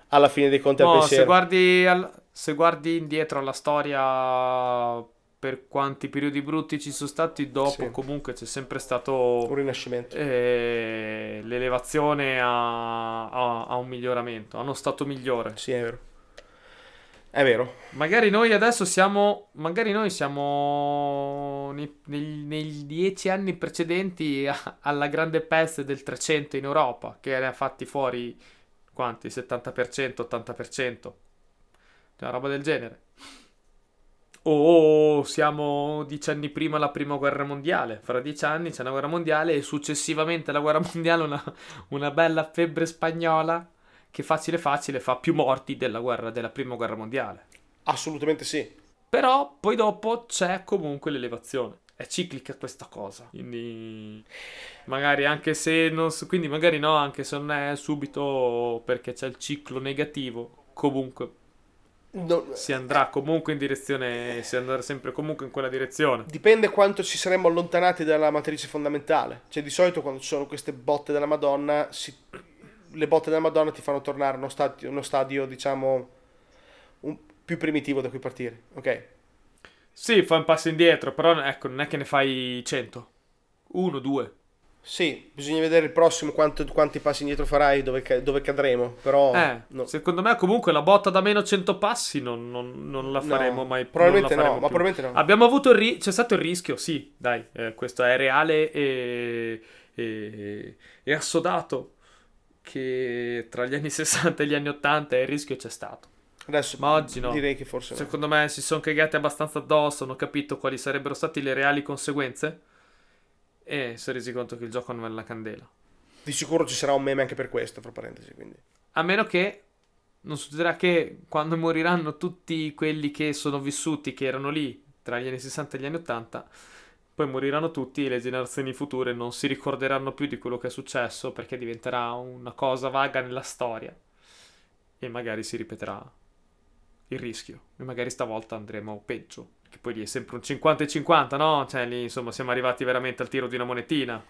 alla fine dei conti No, se pensiero. guardi, al- se guardi indietro alla storia, per quanti periodi brutti ci sono stati, dopo Sì. comunque c'è sempre stato Un rinascimento. eh, l'elevazione a, a- a un miglioramento, a uno stato migliore. Sì, è vero. È vero. Magari noi adesso siamo, magari noi siamo nei, dieci anni precedenti a- alla grande peste del 300 in Europa, che ne ha fatti fuori quanti? 70%, 80%, cioè una roba del genere. O siamo dieci anni prima alla prima guerra mondiale, fra dieci anni c'è una guerra mondiale e successivamente alla guerra mondiale una, una bella febbre spagnola che facile facile fa più morti della guerra della prima guerra mondiale. Assolutamente sì. Però poi dopo c'è comunque l'elevazione. È ciclica questa cosa. Quindi magari anche se non quindi magari no, anche se non è subito perché c'è il ciclo negativo, comunque No- si andrà comunque in direzione, si andrà sempre comunque in quella direzione. Dipende quanto ci saremmo allontanati dalla matrice fondamentale. Cioè, di solito quando ci sono queste botte della Madonna, si- le botte della Madonna ti fanno tornare a uno stadio, uno stadio diciamo, un- più primitivo da cui partire. Ok? Sì, fai un passo indietro, però ecco, non è che ne fai 100. Uno, due. Sì, bisogna vedere il prossimo quanto- quanti passi indietro farai, dove, dove cadremo. Però, Eh, no. secondo me comunque la botta da meno 100 passi non, non- non la No, faremo mai probabilmente la no, faremo ma più. probabilmente no. Abbiamo avuto il ri- c'è stato il rischio, sì, dai, eh, questo è reale e, e, e assodato che tra gli anni 60 e gli anni 80 il rischio c'è stato. Adesso Ma oggi no. direi che forse no. Secondo me si sono cagati abbastanza addosso, hanno capito quali sarebbero state le reali conseguenze e si è resi conto che il gioco non è la candela. Di sicuro ci sarà un meme anche per questo, fra parentesi. Quindi. A meno che non succederà che quando moriranno tutti quelli che sono vissuti, che erano lì tra gli anni 60 e gli anni 80, poi moriranno tutti e le generazioni future non si ricorderanno più di quello che è successo perché diventerà una cosa vaga nella storia e magari si ripeterà il rischio e magari stavolta andremo peggio. Che poi lì è sempre un 50 e 50, no? Cioè lì insomma siamo arrivati veramente al tiro di una monetina.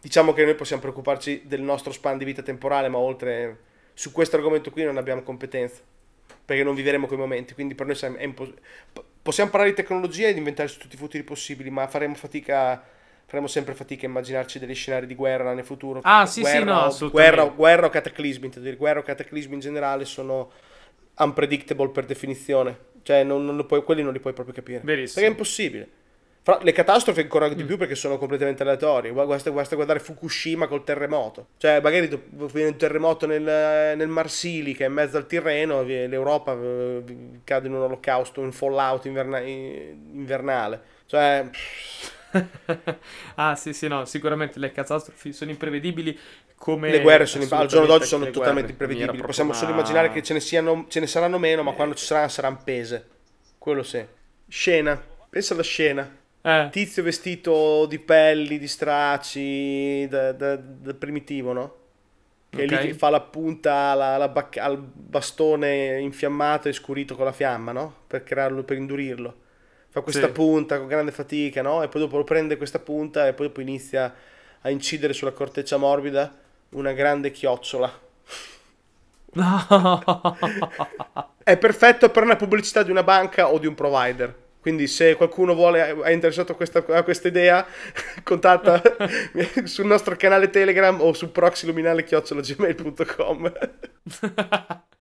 Diciamo che noi possiamo preoccuparci del nostro span di vita temporale, ma oltre su questo argomento qui non abbiamo competenza. Perché non vivremo quei momenti, quindi per noi è impos- p- possiamo parlare di tecnologia ed inventarci tutti i futuri possibili, ma faremo fatica, faremo sempre fatica a immaginarci degli scenari di guerra nel futuro. Ah, sì, sì, Guerra no, o- assolutamente. Guerra, guerra o cataclismi, intendo dire, guerra o cataclismi in generale sono unpredictable per definizione. Cioè, non, non puoi- quelli non li puoi proprio capire. Verissimo. Perché è impossibile. Fra- le catastrofi ancora Mm. di più perché sono completamente aleatorie. Basta, basta guardare Fukushima col terremoto. Cioè, magari viene un terremoto nel, nel Marsili che è in mezzo al Tirreno, l'Europa eh, cade in un olocausto, un fallout inverna- invernale. Cioè, ah, sì, sì, no, sicuramente le catastrofi sono imprevedibili come le guerre sono, al giorno d'oggi sono totalmente imprevedibili. Possiamo proprio solo una- immaginare che ce ne, siano, ce ne saranno meno, ma quando ci saranno saranno pese. Quello sì. Scena. Pensa alla scena. Eh, Tizio vestito di pelli, di stracci, da, primitivo, no? Che è Ok. lì che fa la punta alla- alla bac- al bastone infiammato e scurito con la fiamma, no? Per crearlo, per indurirlo. Fa questa Sì. punta con grande fatica, no? E poi dopo lo prende questa punta e poi dopo inizia a incidere sulla corteccia morbida una grande chiocciola. No. È perfetto per una pubblicità di una banca o di un provider. Quindi se qualcuno vuole, è interessato a questa, a questa idea, contatta sul nostro canale Telegram o su proxyluminale-gmail.com